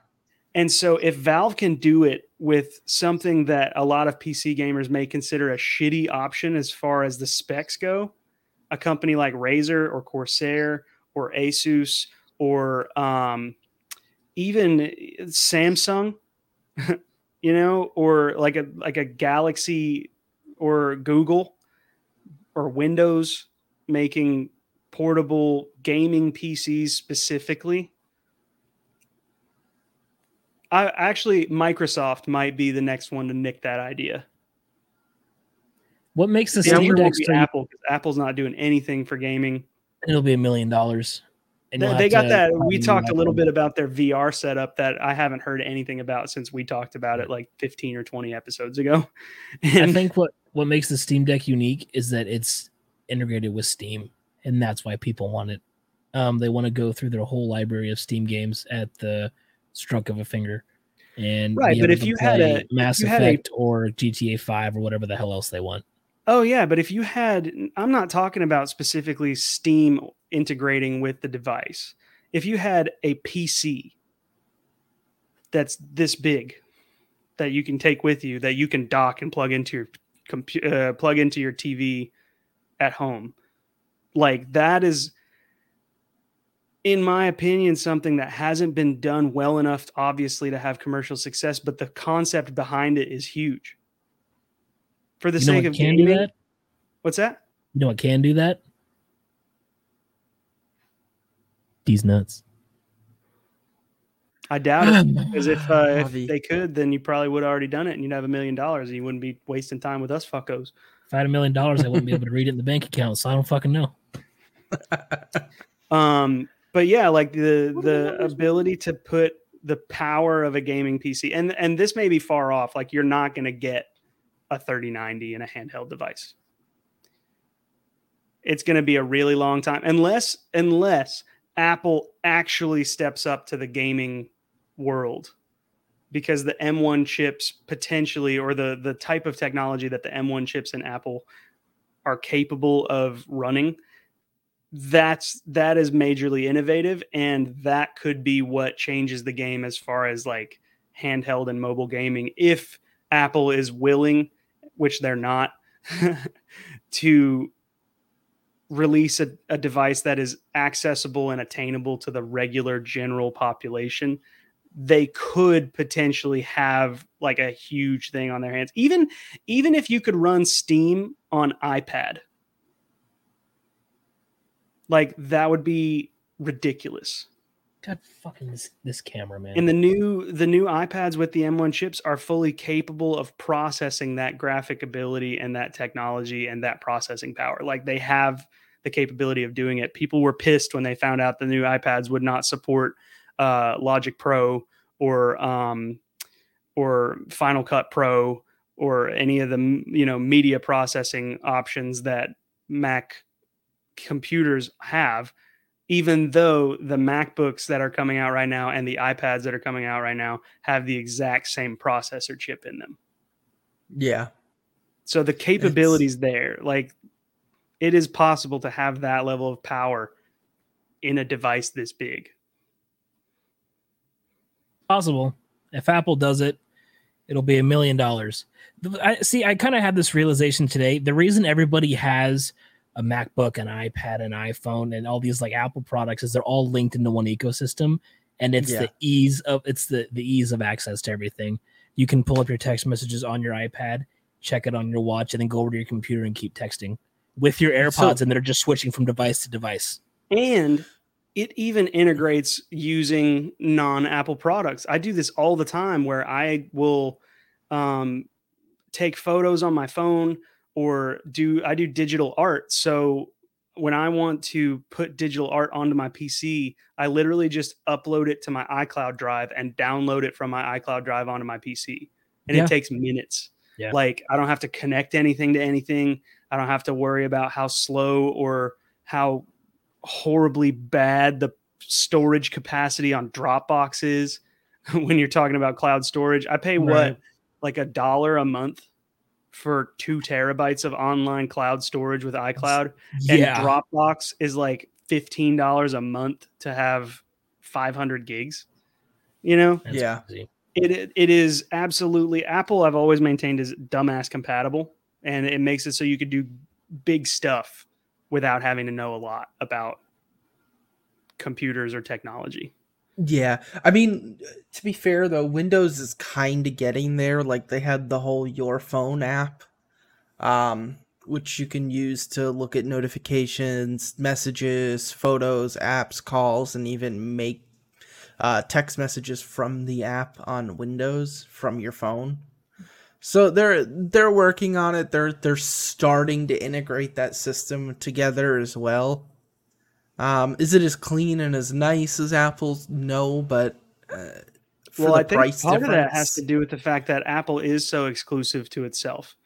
And so if Valve can do it with something that a lot of PC gamers may consider a shitty option as far as the specs go, a company like Razer or Corsair or Asus or um, even Samsung you know, or like a like a Galaxy or Google or Windows making portable gaming PCs specifically. I actually Microsoft might be the next one to nick that idea. What makes the The Steam Deck so Apple because Apple's not doing anything for gaming. it'll be a million dollars. And They, they got that. We talked a little bit about their VR setup that I haven't heard anything about since we talked about it like 15 or 20 episodes ago. I think what what makes the Steam Deck unique is that it's integrated with Steam, and that's why people want it. Um, they want to go through their whole library of Steam games at the stroke of a finger, and Right, but if you a- if Mass you had a- Effect or GTA Five or whatever the hell else they want. Oh yeah, but if you had I'm not talking about specifically Steam integrating with the device. If you had a PC that's this big that you can take with you that you can dock and plug into your uh, plug into your TV at home. Like that is in my opinion something that hasn't been done well enough obviously to have commercial success, but the concept behind it is huge. For the You know sake what of can gaming, do that? What's that? You know what can do that? These nuts. I doubt it. Because if, uh, if they could, then you probably would have already done it, and you'd have a million dollars, and you wouldn't be wasting time with us fuckos. If I had a million dollars, I wouldn't be able to read it in the bank account, so I don't fucking know. Um, but yeah, like the the ability to put the power of a gaming PC, and and this may be far off. Like you're not going to get a 3090 in a handheld device. It's going to be a really long time, unless unless Apple actually steps up to the gaming world because the M1 chips potentially or the the type of technology that the M1 chips in Apple are capable of running that's that is majorly innovative and that could be what changes the game as far as like handheld and mobile gaming if Apple is willing which they're not to release a, a device that is accessible and attainable to the regular general population they could potentially have like a huge thing on their hands. Even even if you could run steam on ipad. Like that would be ridiculous God fucking this this camera, man. and the new the new ipads with the m1 chips are fully capable of processing that graphic ability and that technology and that processing power. Like they have the capability of doing it. People were pissed when they found out the new ipads would not support uh, logic pro or um, or final cut pro or any of the you know media processing options that mac computers have even though the MacBooks that are coming out right now and the iPads that are coming out right now have the exact same processor chip in them. Yeah. So the capabilities there, like it is possible to have that level of power in a device this big. possible. If Apple does it, it'll be a million dollars. I see. I kind of had this realization today. The reason everybody has a MacBook, an iPad, an iPhone, and all these like Apple products is they're all linked into one ecosystem, and it's Yeah. the ease of it's the the ease of access to everything. You can pull up your text messages on your iPad, check it on your watch, and then go over to your computer and keep texting with your AirPods, So- and they're just switching from device to device. And it even integrates using non-Apple products. I do this all the time where I will um, take photos on my phone or do I do digital art. So when I want to put digital art onto my PC, I literally just upload it to my iCloud drive and download it from my iCloud drive onto my PC. And Yeah. it takes minutes. Yeah. Like I don't have to connect anything to anything. I don't have to worry about how slow or how horribly bad the storage capacity on Dropbox is when you're talking about cloud storage. I pay what like a dollar a month for two terabytes of online cloud storage with iCloud, and Dropbox is like fifteen dollars a month to have five hundred gigs. You know, That's Yeah. crazy. it it- it is absolutely Apple. I've always maintained is dumbass compatible, and it makes it so you could do big stuff without having to know a lot about computers or technology. Yeah, I mean, to be fair though, Windows is kind of getting there. Like they had the whole Your Phone app, um, which you can use to look at notifications, messages, photos, apps, calls, and even make uh, text messages from the app on Windows from your phone. So they're they're working on it. They're they're starting to integrate that system together as well. Um, is it as clean and as nice as Apple's? No, but uh, well, I think part of that has to do with the fact that Apple is so exclusive to itself.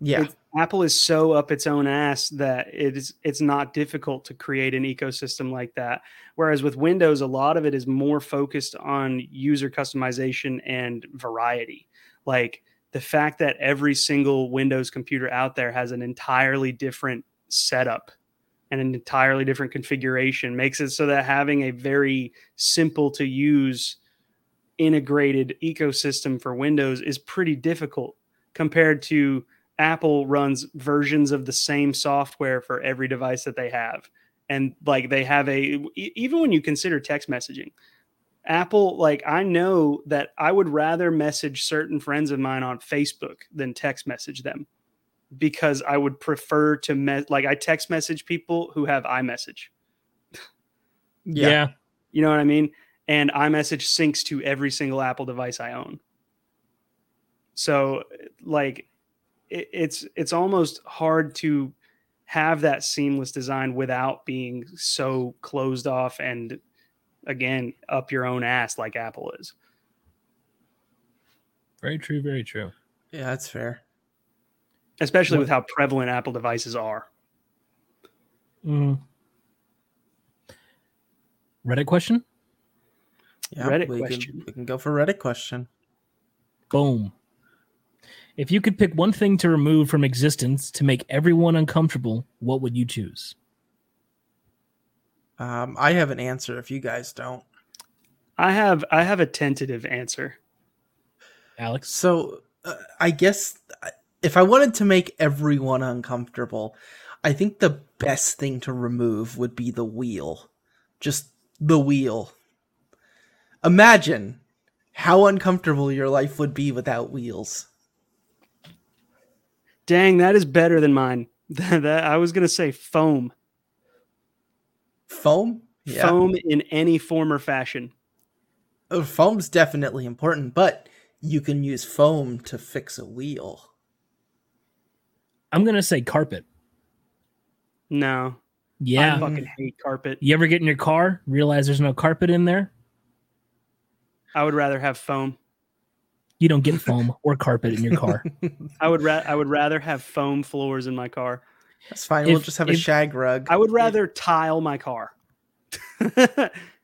Yeah, it's, Apple is so up its own ass that it is it's not difficult to create an ecosystem like that. Whereas with Windows, a lot of it is more focused on user customization and variety. Like the fact that every single Windows computer out there has an entirely different setup and an entirely different configuration makes it so that having a very simple to use integrated ecosystem for Windows is pretty difficult compared to Apple runs versions of the same software for every device that they have. And like they have a, even when you consider text messaging, Apple, like I know that I would rather message certain friends of mine on Facebook than text message them because I would prefer to me- like I text message people who have iMessage. yeah. yeah. You know what I mean? And iMessage syncs to every single Apple device I own. So like it, it's it's almost hard to have that seamless design without being so closed off and again up your own ass like Apple is. Very true, very true. Yeah, that's fair especially with how prevalent Apple devices are. Mm. Reddit question? Yeah, Reddit we question. Can, we can go for Reddit question. Boom. If you could pick one thing to remove from existence to make everyone uncomfortable, what would you choose? Um, I have an answer if you guys don't. I have I have a tentative answer. Alex. So uh, I guess if I wanted to make everyone uncomfortable, I think the best thing to remove would be the wheel. Just the wheel. Imagine how uncomfortable your life would be without wheels. Dang, that is better than mine. that I was going to say foam. Foam? Yeah. Foam in any form or fashion. Oh, foam's definitely important, but you can use foam to fix a wheel. I'm gonna say carpet. No. Yeah. I fucking hate carpet. You ever get in your car, realize there's no carpet in there? I would rather have foam. You don't get foam or carpet in your car. I would ra- I would rather have foam floors in my car. That's fine. If, we'll just have if, a shag rug. I would rather tile my car.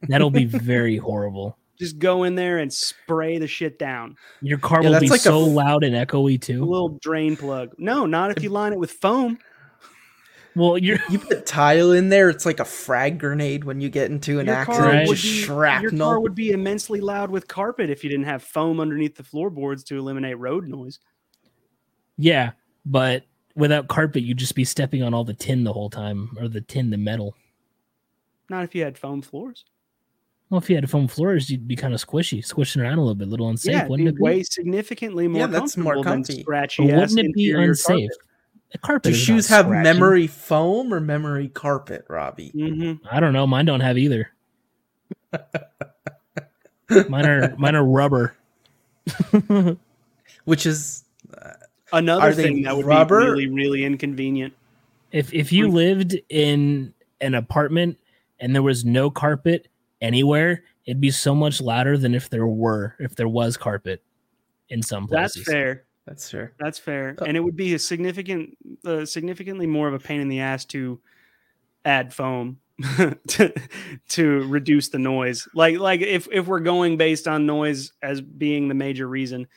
That'll be very horrible just go in there and spray the shit down. Your car yeah, will be like so a, loud and echoey too. A little drain plug. No, not if you line it with foam. Well, you you put tile in there, it's like a frag grenade when you get into an your accident. Right. Would be, shrapnel. Your car would be immensely loud with carpet if you didn't have foam underneath the floorboards to eliminate road noise. Yeah, but without carpet, you'd just be stepping on all the tin the whole time, or the tin, the metal. Not if you had foam floors. Well, if you had foam floors, you'd be kind of squishy, squishing around a little bit, a little unsafe, yeah, wouldn't it? Be? Way significantly more. Yeah, that's more comfy. Scratchy. wouldn't it be unsafe? Carpet. The carpet. Do shoes have memory foam or memory carpet, Robbie? Mm-hmm. I don't know. Mine don't have either. mine are mine are rubber. Which is uh, another thing that would rubber? be really really inconvenient. If if you lived in an apartment and there was no carpet anywhere, it'd be so much louder than if there were if there was carpet in some places. That's fair. That's fair. That's fair, uh, and it would be a significant, uh, significantly more of a pain in the ass to add foam to to reduce the noise. Like like if if we're going based on noise as being the major reason,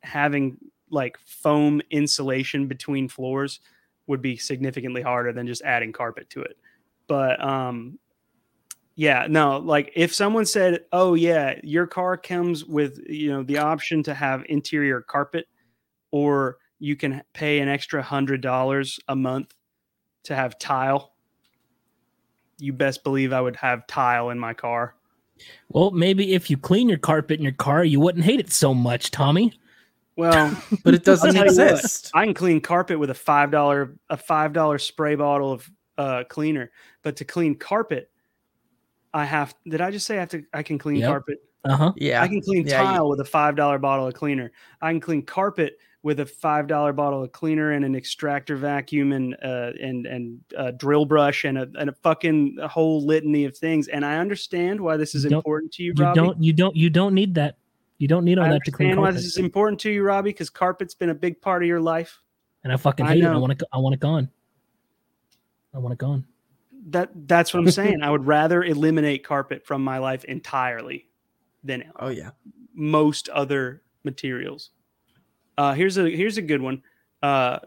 having like foam insulation between floors would be significantly harder than just adding carpet to it. But um yeah, no, like if someone said, "Oh yeah, your car comes with, you know, the option to have interior carpet or you can pay an extra $100 a month to have tile." You best believe I would have tile in my car. Well, maybe if you clean your carpet in your car, you wouldn't hate it so much, Tommy. Well, But it doesn't tell you what. exist. I can clean carpet with a five dollar a five dollar spray bottle of uh, cleaner, but to clean carpet, I have. Did I just say I have to? I can clean Yep. carpet. Uh huh. Yeah. I can clean Yeah, you- tile with a five dollar bottle of cleaner. I can clean carpet with a five dollar bottle of cleaner and an extractor vacuum and uh, and and a drill brush and a and a fucking whole litany of things. And I understand why this is You important to you, You Robbie. don't. You don't. You don't need that. You don't need all I that to clean understand why carpet. this is important to you, Robbie, because carpet's been a big part of your life. and I fucking I hate it. I want it. I want it gone. I want it gone. That that's what I'm saying. I would rather eliminate carpet from my life entirely than Oh yeah. most other materials. Uh, here's a here's a good one. Uh,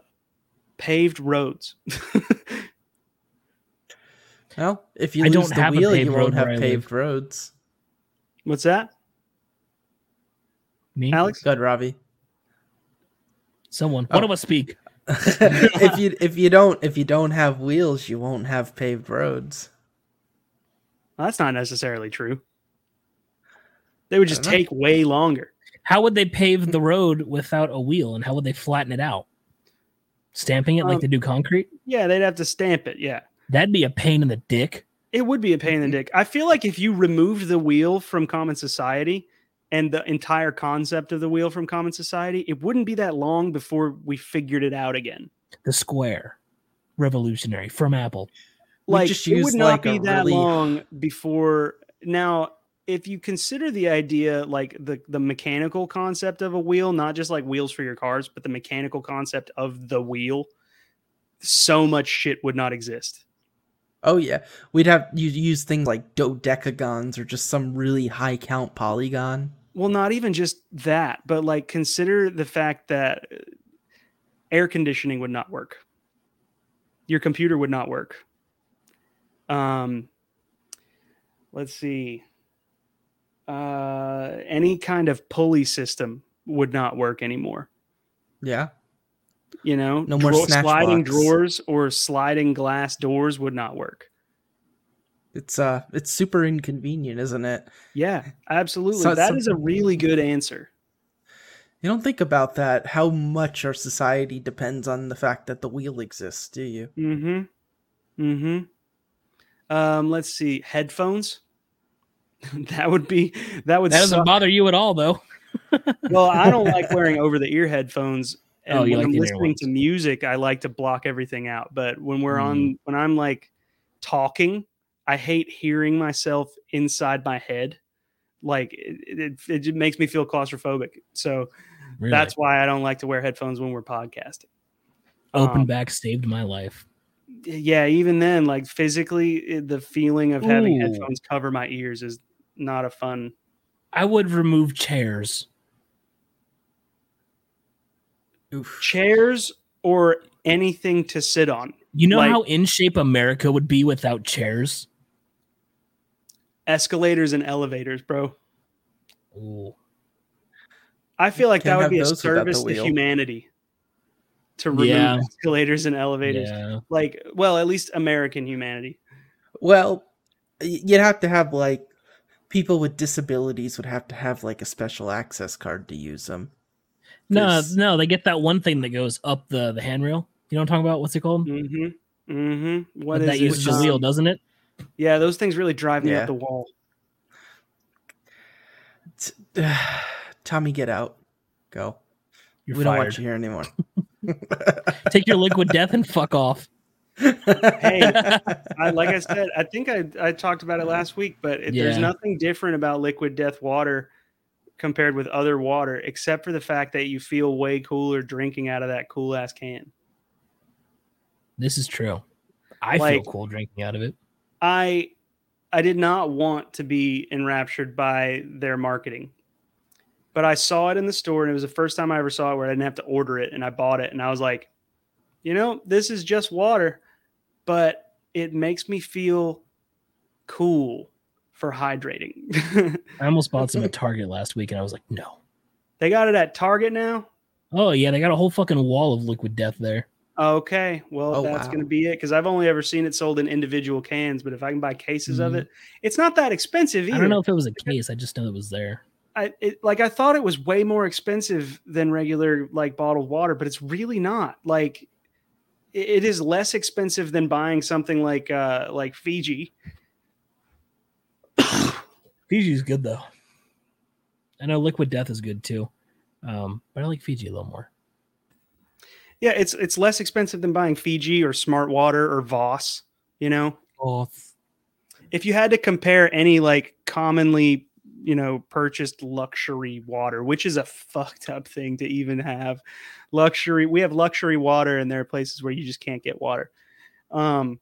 paved roads. Well, if you I lose don't the have wheel, paved you won't have paved roads. What's that, Me, Alex? Good, Robbie. someone, Oh. one of us speak. if you if you don't if you don't have wheels, you won't have paved roads. Well, that's not necessarily true. They would just I don't know. take way longer. How would they pave the road without a wheel, and how would they flatten it out? Stamping it like Um, they do concrete? Yeah, they'd have to stamp it. Yeah. That'd be a pain in the dick. It would be a pain in the dick. I feel like if you removed the wheel from common society and the entire concept of the wheel from common society, it wouldn't be that long before we figured it out again. The square, revolutionary from Apple. We Like just it would not a be that really- long before now. If you consider the idea like the the mechanical concept of a wheel, not just like wheels for your cars, but the mechanical concept of the wheel, so much shit would not exist. Oh yeah, we'd have you use things like dodecagons or just some really high count polygon. Well, not even just that, but like consider the fact that uh, air conditioning would not work. Your computer would not work. Um, let's see. Uh, any kind of pulley system would not work anymore. Yeah, You know, No more Draw- sliding box. drawers or sliding glass doors would not work. It's uh, it's super inconvenient, isn't it? Yeah, absolutely. So- that so- is a really good answer. You don't think about that how much our society depends on the fact that the wheel exists, do you? Mm-hmm. Mm-hmm. Um, let's see. Headphones. that would be that would That doesn't suck. bother you at all, though. well, I don't like wearing over the ear headphones. And Oh, you when like I'm listening ones. to music, I like to block everything out. But when we're on Mm. when I'm like talking, I hate hearing myself inside my head. Like it, it, it just makes me feel claustrophobic. So Really. that's why I don't like to wear headphones when we're podcasting. open um, back saved my life. yeah even then like physically the feeling of having Ooh. headphones cover my ears is not a fun I would remove chairs. Oof. chairs or anything to sit on You know Like- how in shape America would be without chairs? Escalators and elevators bro Ooh. i feel like that would be a those without the service to humanity to remove Yeah. escalators and elevators Yeah. like well at least american humanity Well, you'd have to have like people with disabilities would have to have like a special access card to use them. No, no, they get that one thing that goes up the the handrail. You know what I'm talking about? What's it called? mm-hmm mm-hmm what But is that it? uses the Um, wheel, doesn't it? Yeah those things really drive me Yeah. up the wall Tommy, get out. Go. You're we don't want you here anymore. Take your liquid death and fuck off. Hey, I, like I said, I think I, I talked about it last week, but it, there's nothing different about liquid death water compared with other water, except for the fact that you feel way cooler drinking out of that cool ass can. This is true. I Like- feel cool drinking out of it. I I did not want to be enraptured by their marketing, but I saw it in the store, and it was the first time I ever saw it where I didn't have to order it, and I bought it, and I was like, you know, this is just water, but it makes me feel cool for hydrating. I almost bought some at Target last week, and I was like, no. They got it at Target now. Oh yeah, they got a whole fucking wall of liquid death there. Okay, well Oh, that's wow. going to be it because I've only ever seen it sold in individual cans. But if I can buy cases of Mhm. it, it's not that expensive either. I don't know if it was a case. I just know it was there. I it, like I thought it was way more expensive than regular like bottled water, but it's really not. Like it, it is less expensive than buying something like uh like Fiji. Fiji's good though. I know Liquid Death is good too, um, but I like Fiji a little more. Yeah, it's it's less expensive than buying Fiji or Smart Water or Voss. You know, Oh, if you had to compare any like commonly you know purchased luxury water which is a fucked up thing to even have? Luxury we have luxury water and there are places where you just can't get water. Um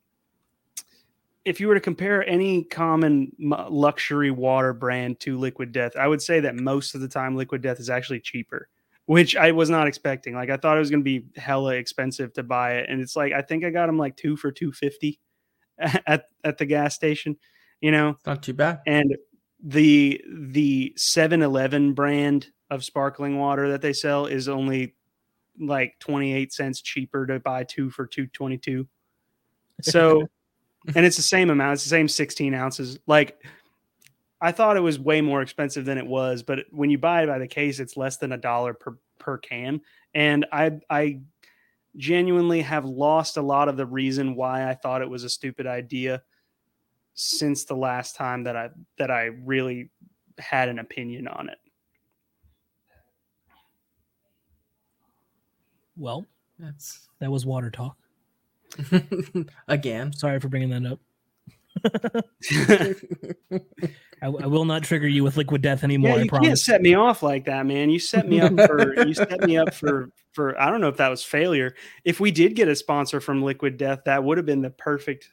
if you were to compare any common luxury water brand to liquid death i would say that most of the time liquid death is actually cheaper which i was not expecting. Like i thought it was going to be hella expensive to buy it and it's like i think i got them like two for 250 at at the gas station you know? Not too bad. and the the 7-Eleven brand of sparkling water that they sell is only like 28 cents cheaper to buy two for 222 so and it's the same amount it's the same 16 ounces. Like i thought it was way more expensive than it was but when you buy it by the case it's less than a dollar per per can and i i genuinely have lost a lot of the reason why i thought it was a stupid idea since the last time that I that I really had an opinion on it. well, That's that was water talk. again. Sorry for bringing that up. I, I will not trigger you with Liquid Death anymore. yeah, I you can't set me off like that, man. You set me up for you set me up for for I don't know if that was failure. If we did get a sponsor from Liquid Death, that would have been the perfect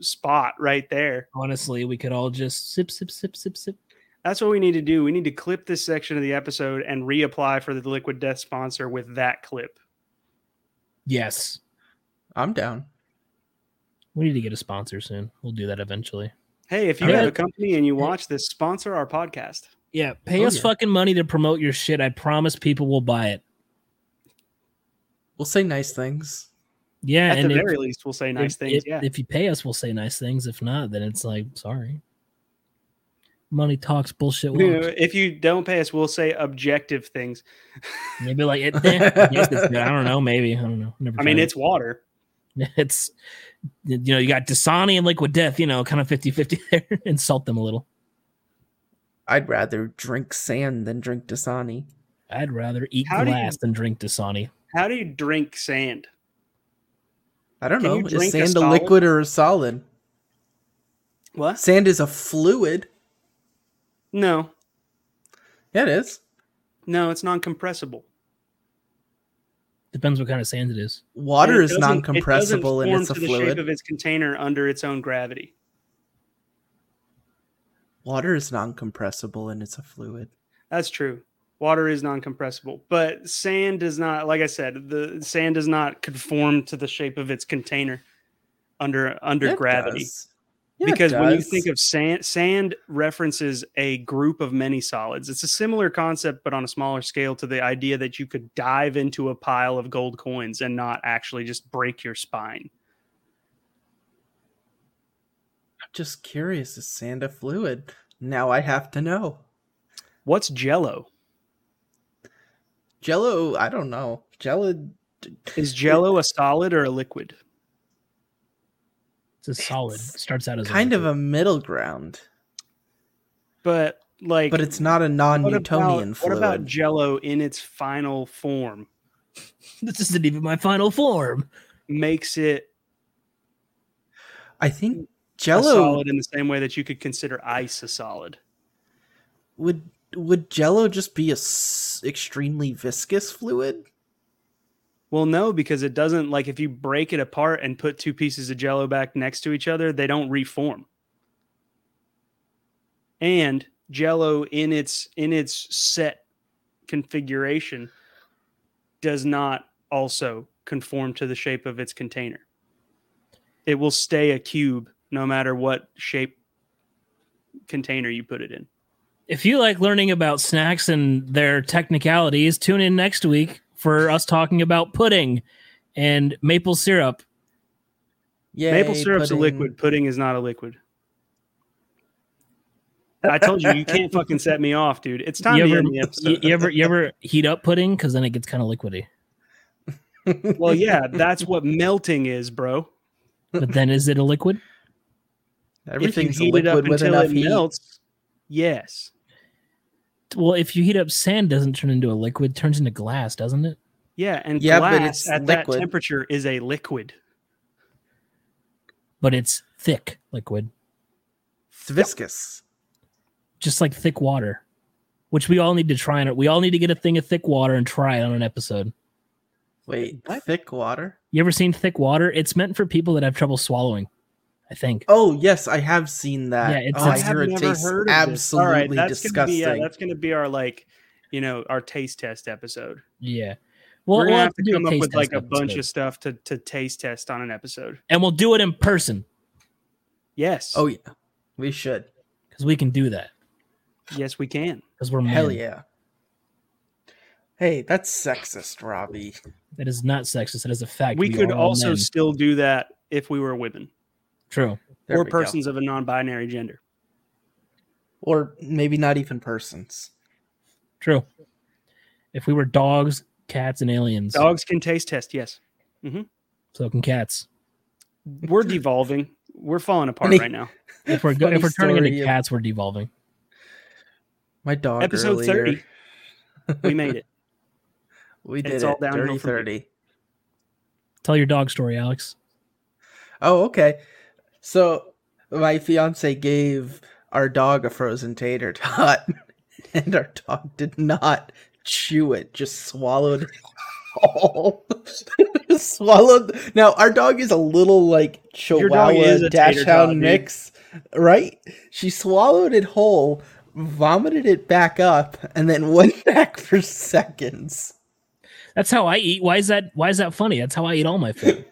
spot right there. Honestly, we could all just sip, sip, sip, sip, sip. That's what we need to do. We need to clip this section of the episode and reapply for the Liquid Death sponsor with that clip. Yes, I'm down. We need to get a sponsor soon. We'll do that eventually. Hey, if you Yeah. have a company and you watch this, sponsor our podcast. Yeah, pay Oh, us yeah. fucking money to promote your shit. I promise people will buy it. We'll say nice things. Yeah, At and the if- very least, we'll say nice if, things. If, yeah. if you pay us, we'll say nice things. If not, then it's like sorry. Money talks, bullshit You walks. if you don't pay us, we'll say objective things. Maybe like it, eh, I it's good. I don't know. Maybe I don't know. Never I mean, tried it's water. It. it's you know you got Dasani and Liquid Death. You know, kind of 50-50 there. Insult them a little. I'd rather drink sand than drink Dasani. I'd rather eat How do you- glass than drink Dasani. How do you drink sand? I don't Can know. Is drink a a, liquid or a solid? What? Sand is a fluid. No, Yeah, it is. no, it's non-compressible. Depends what kind of sand it is. Water And it is doesn't- it doesn't non-compressible and it's a to the shape fluid. of its container under its own gravity. Water is non-compressible and it's a fluid. That's true. Water is non-compressible, but sand does not. Like I said, the sand does not conform to the shape of its container under under it gravity. does. Yeah, because when you think of sand, sand references a group of many solids. It's a similar concept, but on a smaller scale to the idea that you could dive into a pile of gold coins and not actually just break your spine. I'm just curious, is sand a fluid? Now I have to know. What's Jello? Jello, I don't know. Jello Is Jello a solid or a liquid? It's a solid. It's starts out as kind a of a middle ground, But like, but it's not a non-Newtonian about, fluid. what about Jello in its final form? this isn't even my final form. Makes it I think a Jello solid in the same way that you could consider ice a solid. would would Jello just be a s- extremely viscous fluid? Well, no, because it doesn't like if you break it apart and put two pieces of jello back next to each other, they don't reform. And jello in its in its set configuration does not also conform to the shape of its container. It will stay a cube no matter what shape container you put it in. If you like learning about snacks and their technicalities, tune in next week for us talking about pudding and maple syrup. Yay, Maple syrup's pudding. a liquid. Pudding is not a liquid. I told you you can't fucking set me off, dude. It's time You to ever, end the episode. you ever you ever heat up pudding because then it gets kind of liquidy. Well, yeah, that's what melting is, bro. But then is it a liquid? Everything's if you heat it up until it heat. melts, yes, Well, if you heat up sand, doesn't turn into a liquid, it turns into glass, doesn't it? yeah, and Yeah, but glass it's at that temperature is a liquid. But it's thick liquid, It's viscous. just like thick water, which we all need to try. On it, we all need to get a thing of thick water and try it on an episode. Wait, What? thick water? You ever seen thick water? It's meant for people that have trouble swallowing. I think. Oh yes, I have seen that. Yeah, it's- oh, I I hear it tastes this. absolutely All right, that's disgusting. Gonna be, uh, yeah, that's going to be our like, you know, our taste test episode. Yeah. Well, We're we'll gonna have to come up with like test a bunch episode. of stuff to to taste test on an episode. and we'll do it in person Yes. oh yeah, we should. because we can do that yes, we can. because we're Hell men. yeah. Hey, that's sexist, Robbie. That is not sexist. That is a fact. We could also men. still do that if we were women true. There or we go. persons of a non-binary gender. or maybe not even persons. True. If we were dogs, cats, and aliens, Dogs can taste test. Yes, mm-hmm. so can cats. we're devolving. We're falling apart right now. If we're go- if we're turning into story of- cats, we're devolving. My dog. Episode earlier- thirty. We made it. We did It's it. all downhill Dirty from here. thirty. Tell your dog story, Alex. Oh, okay. So my fiance gave our dog a frozen tater tot, and our dog did not chew it; just swallowed it whole. swallowed. Now our dog is a little like Chihuahua Dachshund mix, right? She swallowed it whole, vomited it back up, and then went back for seconds. That's how I eat. Why is that? Why is that funny? That's how I eat all my food.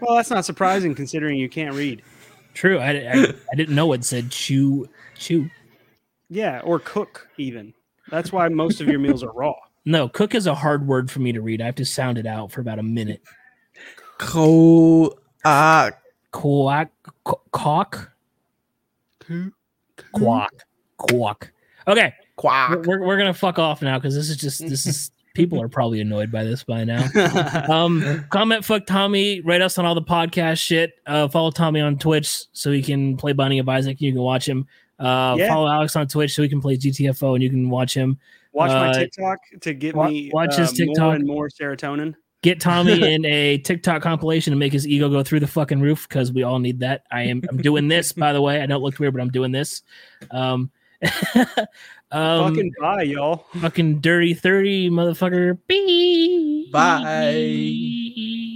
Well, that's not surprising considering you can't read. True. I, I, I didn't know it said chew chew. Yeah, or cook even. That's why most of your meals are raw. No, cook is a hard word for me to read. I have to sound it out for about a minute. Co uh Quack, qu- cock, quack, quack. Okay, we're, quack. we're, we're gonna fuck off now because this is just this is people are probably annoyed by this by now. Um, comment fuck Tommy, rate us on all the podcast shit. Uh, follow Tommy on Twitch so he can play Binding of Isaac. You can watch him. Uh, Yeah. follow Alex on Twitch so he can play GTFO and you can watch him. Watch my Uh, TikTok to get wa- me watch his uh, TikTok. more and more serotonin. Get Tommy in a TikTok compilation and make his ego go through the fucking roof because we all need that. I am I'm doing this by the way. I know it looked weird, but I'm doing this. Um, um Fucking bye, y'all. fucking dirty 30 motherfucker. Bye. Bye.